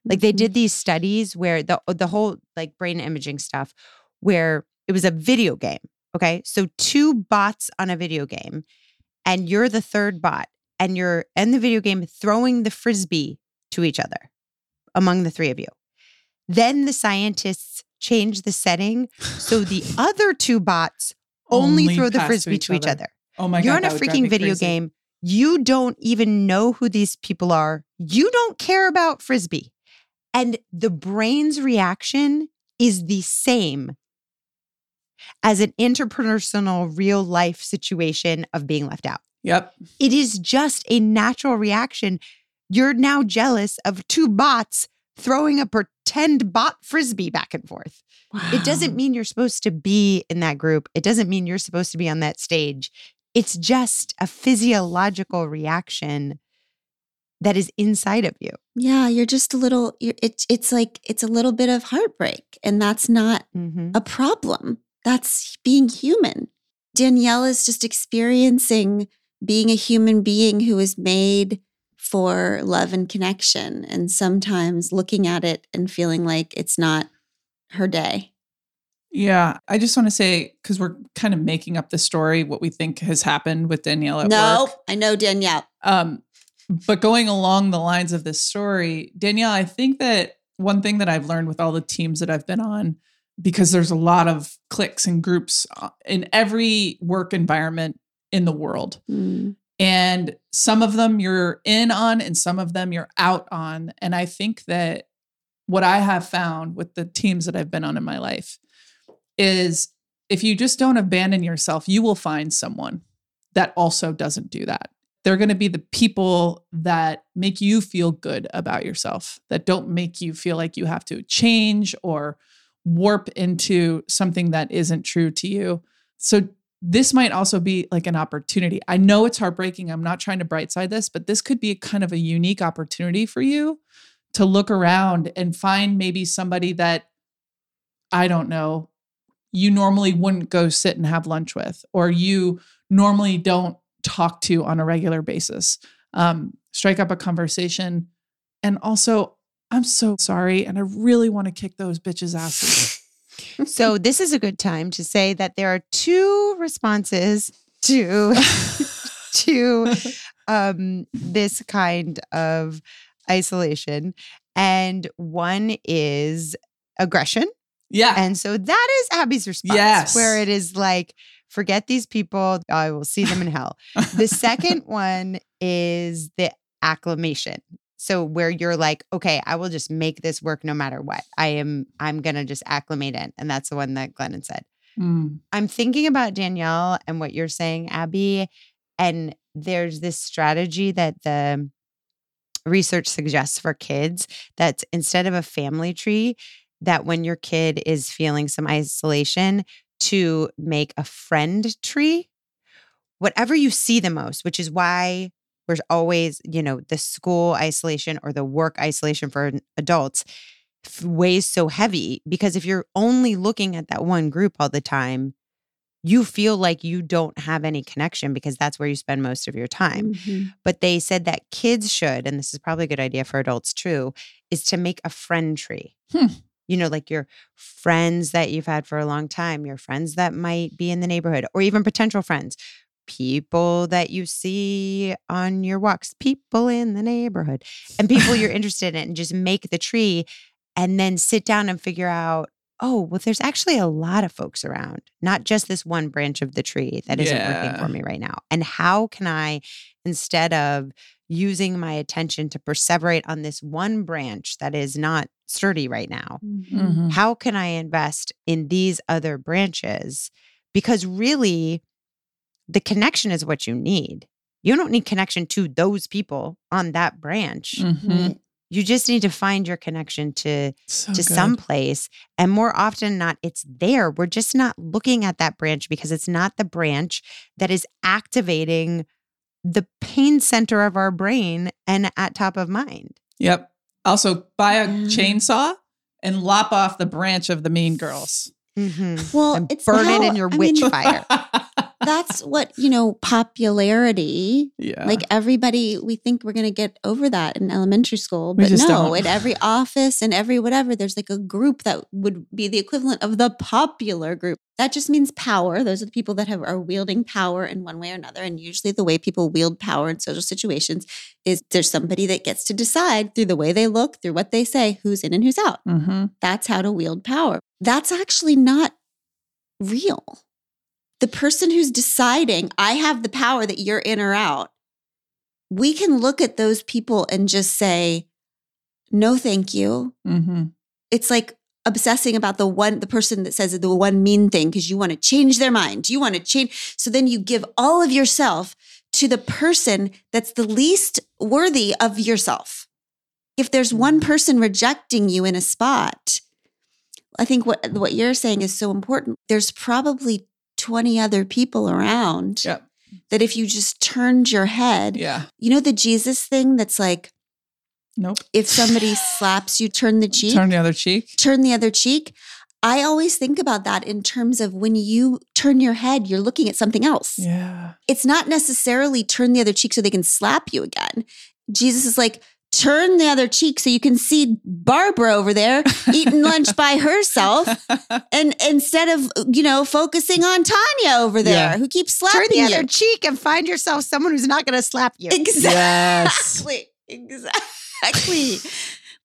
Like they did mm-hmm. these studies where the the whole like brain imaging stuff where it was a video game. Okay? So two bots on a video game and you're the third bot and you're in the video game throwing the frisbee to each other among the three of you. Then the scientists change the setting so the other two bots only, throw the frisbee to each other. Oh my You're god. in a freaking video crazy. game. You don't even know who these people are. You don't care about frisbee. And the brain's reaction is the same as an interpersonal real life situation of being left out. Yep. It is just a natural reaction. You're now jealous of two bots throwing a pretend bot frisbee back and forth. It doesn't mean you're supposed to be in that group. It doesn't mean you're supposed to be on that stage. It's just a physiological reaction that is inside of you. Yeah, you're just a little. You're, it's it's like it's a little bit of heartbreak, and that's not Mm-hmm. a problem. That's being human. Danielle is just experiencing being a human being who is made for love and connection, and sometimes looking at it and feeling like it's not her day. Yeah, I just want to say because we're kind of making up the story, what we think has happened with Danielle at no, work. I know Danielle. Um, but going along the lines of this story, Danielle, I think that one thing that I've learned with all the teams that I've been on, because there's a lot of cliques and groups uh, in every work environment in the world. Mm. And some of them you're in on and some of them you're out on. And I think that what I have found with the teams that I've been on in my life is if you just don't abandon yourself, you will find someone that also doesn't do that. They're going to be the people that make you feel good about yourself, that don't make you feel like you have to change or warp into something that isn't true to you. So, this might also be like an opportunity. I know it's heartbreaking. I'm not trying to bright side this, but this could be kind of a unique opportunity for you to look around and find maybe somebody that I don't know, you normally wouldn't go sit and have lunch with, or you normally don't talk to on a regular basis. Um, strike up a conversation. And also, I'm so sorry. And I really want to kick those bitches' asses. So this is a good time to say that there are two responses to to um, this kind of isolation, and one is aggression, yeah. and so that is Abby's response, Yes. where it is like, forget these people, I will see them in hell. The second one is the acclimation. So where you're like, okay, I will just make this work no matter what. I am I'm gonna just acclimate in. And that's the one that Glennon said. Mm. I'm thinking about Danielle and what you're saying, Abby. And there's this strategy that the research suggests for kids that instead of a family tree, that when your kid is feeling some isolation, to make a friend tree, whatever you see the most, which is why there's always, you know, the school isolation or the work isolation for adults weighs so heavy because if you're only looking at that one group all the time, you feel like you don't have any connection because that's where you spend most of your time. Mhm. But they said that kids should, and this is probably a good idea for adults too, is to make a friend tree. Hmm. You know, like your friends that you've had for a long time, your friends that might be in the neighborhood, or even potential friends, people that you see on your walks, people in the neighborhood, and people you're interested in, and just make the tree and then sit down and figure out oh, well, there's actually a lot of folks around, not just this one branch of the tree that isn't working for me right now. And how can I, instead of using my attention to perseverate on this one branch that is not sturdy right now, Mhm. how can I invest in these other branches? Because really, the connection is what you need. You don't need connection to those people on that branch. Mhm. You just need to find your connection to So to good. some place and more often than not it's there we're just not looking at that branch because it's not the branch that is activating the pain center of our brain and at top of mind Yep. Also, buy a Yeah. chainsaw and lop off the branch of the mean girls. Mhm. Well, and it's burn it in your I witch mean, fire That's what, you know, popularity. yeah. Like everybody, we think we're going to get over that in elementary school, but no, don't. at every office and every whatever, there's like a group that would be the equivalent of the popular group. That just means power. Those are the people that have, are wielding power in one way or another. And usually the way people wield power in social situations is there's somebody that gets to decide through the way they look, through what they say, who's in and who's out. hmm That's how to wield power. That's actually not real. The person who's deciding, I have the power that you're in or out, we can look at those people and just say, no, thank you. hmm It's like obsessing about the one, the person that says the one mean thing because you want to change their mind. You want to change. So then you give all of yourself to the person that's the least worthy of yourself. If there's one person rejecting you in a spot, I think what what you're saying is so important. There's probably 20 other people around Yep. that if you just turned your head, Yeah. you know the Jesus thing that's like Nope. if somebody slaps you, turn the cheek Turn the other cheek. turn the other cheek. I always think about that in terms of when you turn your head, you're looking at something else. Yeah. It's not necessarily turn the other cheek so they can slap you again. Jesus is like, turn the other cheek so you can see Barbara over there eating lunch by herself and instead of you know focusing on Tanya over there Yeah. who keeps Turn slapping the you. other cheek and find yourself someone who's not going to slap you. Exactly. Exactly.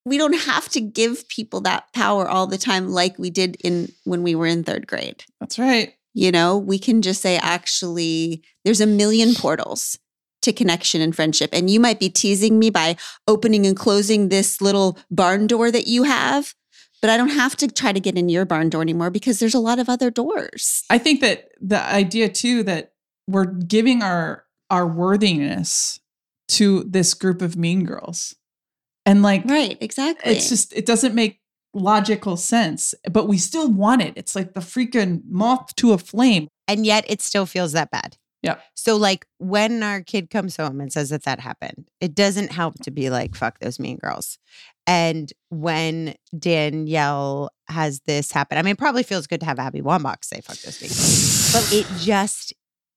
we don't have to give people that power all the time like we did in when we were in 3rd grade. That's right. You know, we can just say actually there's a million portals to connection and friendship and you might be teasing me by opening and closing this little barn door that you have, but I don't have to try to get in your barn door anymore because there's a lot of other doors. I think that the idea too that we're giving our our worthiness to this group of mean girls. And like Right, exactly. it's just it doesn't make logical sense, but we still want it. It's like the freaking moth to a flame. and yet it still feels that bad. Yeah. So like when our kid comes home and says that that happened, it doesn't help to be like fuck those mean girls. And when Danielle has this happen, I mean, it probably feels good to have Abby Wambach say fuck those mean girls, but it just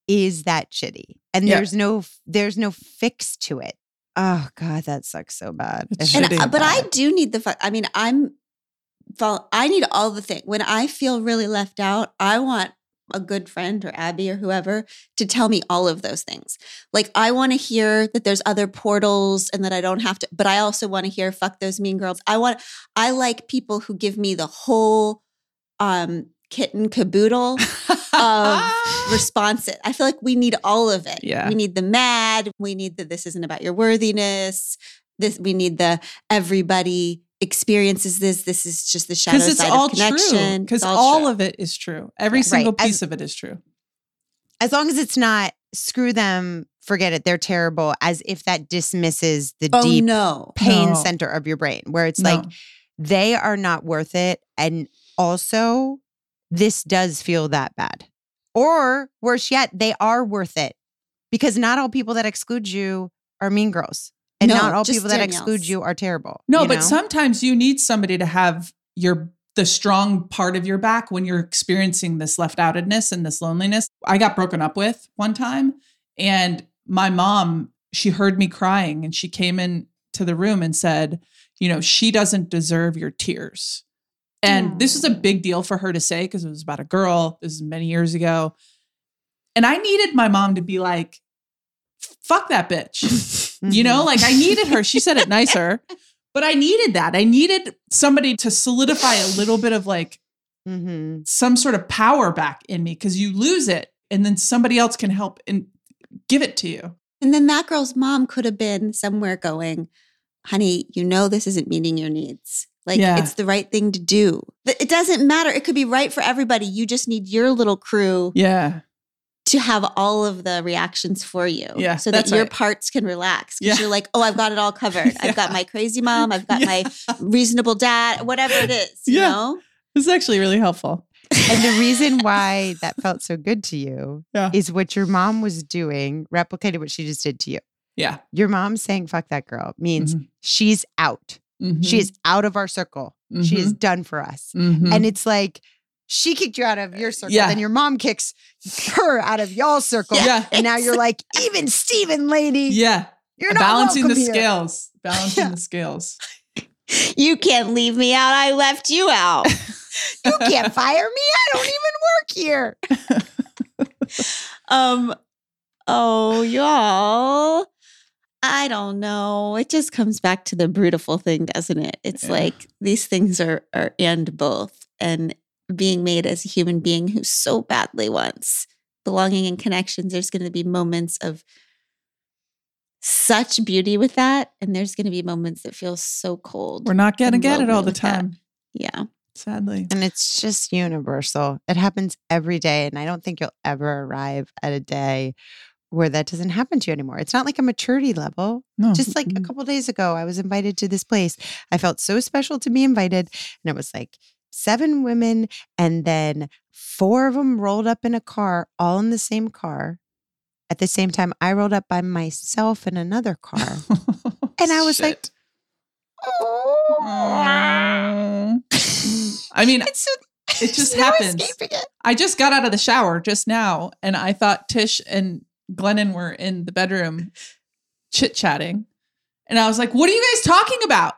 is that shitty, and Yeah. there's no there's no fix to it. Oh god, that sucks so bad. And, shitty. uh, but I do need the. fu- I mean, I'm. vol- I need all the thing. When I feel really left out, I want a good friend or Abby or whoever to tell me all of those things. Like I want to hear that there's other portals and that I don't have to. But I also want to hear "fuck those mean girls." I want. I like people who give me the whole um kitten caboodle of response. I feel like we need all of it. Yeah. We need the mad. We need the this isn't about your worthiness. This we need the everybody experiences this. This is just the shadow Because it's side all of connection. true. Because It's all, true. of it is true. Every Yeah. single Right. As- piece of it is true. as long as it's not screw them, forget it, they're terrible, as if that dismisses the Oh deep no. pain No. center of your brain, where it's No. like they are not worth it. And also, this does feel that bad. Or worse yet, they are worth it because not all people that exclude you are mean girls. And No, not all people that exclude you are terrible. No, but know? sometimes you need somebody to have your the strong part of your back when you're experiencing this left outedness and this loneliness. I got broken up with one time and my mom, she heard me crying and she came in to the room and said, you know, she doesn't deserve your tears. And this was a big deal for her to say because it was about a girl. This is many years ago. And I needed my mom to be like, fuck that bitch. You know, Mhm. like I needed her. She said it nicer, but I needed that. I needed somebody to solidify a little bit of like Mhm. some sort of power back in me because you lose it and then somebody else can help and give it to you. And then that girl's mom could have been somewhere going, honey, you know this isn't meeting your needs. Like Yeah. it's the right thing to do. But It doesn't matter. It could be right for everybody. You just need your little crew Yeah. To have all of the reactions for you. Yeah, So that that's your right. parts can relax. Because Yeah. you're like, oh, I've got it all covered. I've got my crazy mom. I've got my reasonable dad, whatever it is, you Yeah. know? This is actually really helpful. and the reason why that felt so good to you Yeah. is what your mom was doing replicated what she just did to you. Yeah. Your mom saying fuck that girl means Mhm. she's out. Mhm. She is out of our circle. She is Mhm. done for us. Mhm. And it's like she kicked you out of your circle, Yeah. then your mom kicks her out of y'all's circle. Yeah. And now you're like, even Steven, lady, yeah. you're not Balancing the here." scales. Balancing Yeah. the scales. You can't leave me out. I left you out. You can't fire me. I don't even work here. um, oh, y'all. I don't know. It just comes back to the beautiful thing, doesn't it? It's Yeah. like these things are are and both. And being made as a human being who so badly wants belonging and connections, there's going to be moments of such beauty with that. And there's going to be moments that feel so cold. We're not going to get it all the with that. time, yeah. sadly. And it's just universal. It happens every day. And I don't think you'll ever arrive at a day where that doesn't happen to you anymore. It's not like a maturity level. No. Just like a couple days ago, I was invited to this place. I felt so special to be invited. And it was like seven women, and then four of them rolled up in a car, all in the same car. At the same time, I rolled up by myself in another car. And I was like, Shit. Oh. I mean, It's so it just happens. it. I just got out of the shower just now and I thought Tish and Glennon were in the bedroom chit chatting. And I was like, what are you guys talking about?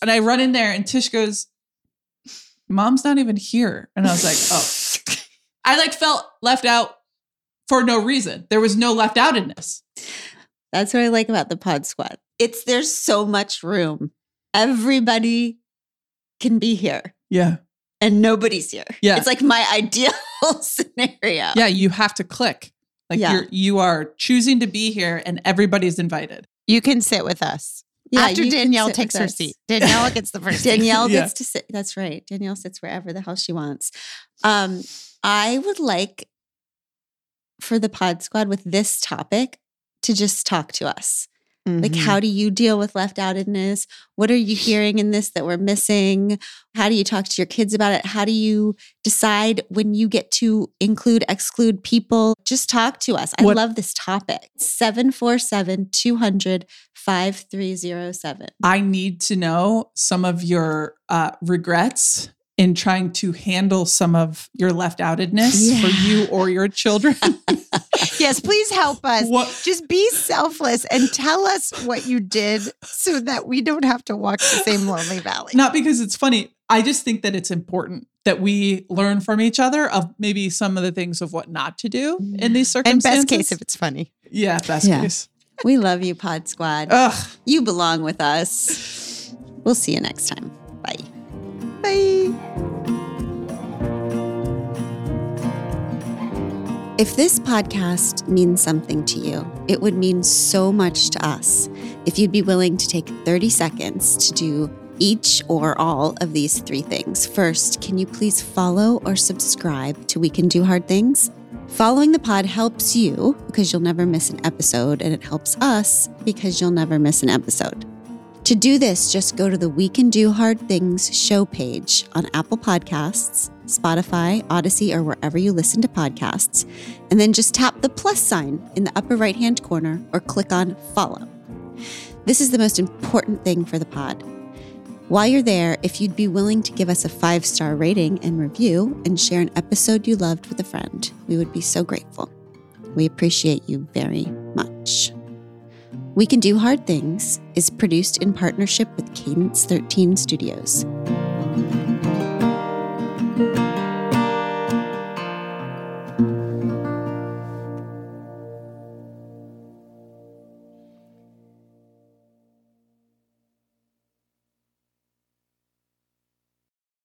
and I run in there and Tish goes, Mom's not even here. And I was like, oh. I like felt left out for no reason. There was no left out in this. That's what I like about the pod squad. It's there's so much room. Everybody can be here Yeah. and nobody's here. Yeah. It's like my ideal scenario. Yeah. You have to click. Like Yeah. you're you are choosing to be here and everybody's invited. You can sit with us. Yeah, After Danielle takes her seat. Danielle gets the first seat. Danielle Yeah. gets to sit. That's right. Danielle sits wherever the hell she wants. Um, I would like for the pod squad with this topic to just talk to us. Like, Mhm. how do you deal with left outedness? What are you hearing in this that we're missing? How do you talk to your kids about it? How do you decide when you get to include, exclude people? Just talk to us. I What- love this topic. 747 200 5307. I need to know some of your uh, regrets in trying to handle some of your left outedness for you or your children. yes, please help us. what Just be selfless and tell us what you did so that we don't have to walk the same lonely valley. not because it's funny. I just think that it's important that we learn from each other of maybe some of the things of what not to do in these circumstances. and best case if it's funny. yeah, best Yeah. case. We love you, Pod Squad. Ugh. You belong with us. We'll see you next time. Bye. If this podcast means something to you, it would mean so much to us if you'd be willing to take 30 seconds to do each or all of these three things. First, can you please follow or subscribe to We Can Do Hard Things? Following the pod helps you because you'll never miss an episode, and it helps us because you'll never miss an episode. To do this, just go to the We Can Do Hard Things show page on Apple Podcasts, Spotify, Audacy, or wherever you listen to podcasts, and then just tap the plus sign in the upper right hand corner or click on follow. This is the most important thing for the pod. While you're there, if you'd be willing to give us a five star rating and review and share an episode you loved with a friend, we would be so grateful. We appreciate you very much. We Can Do Hard Things is produced in partnership with Cadence 13 Studios.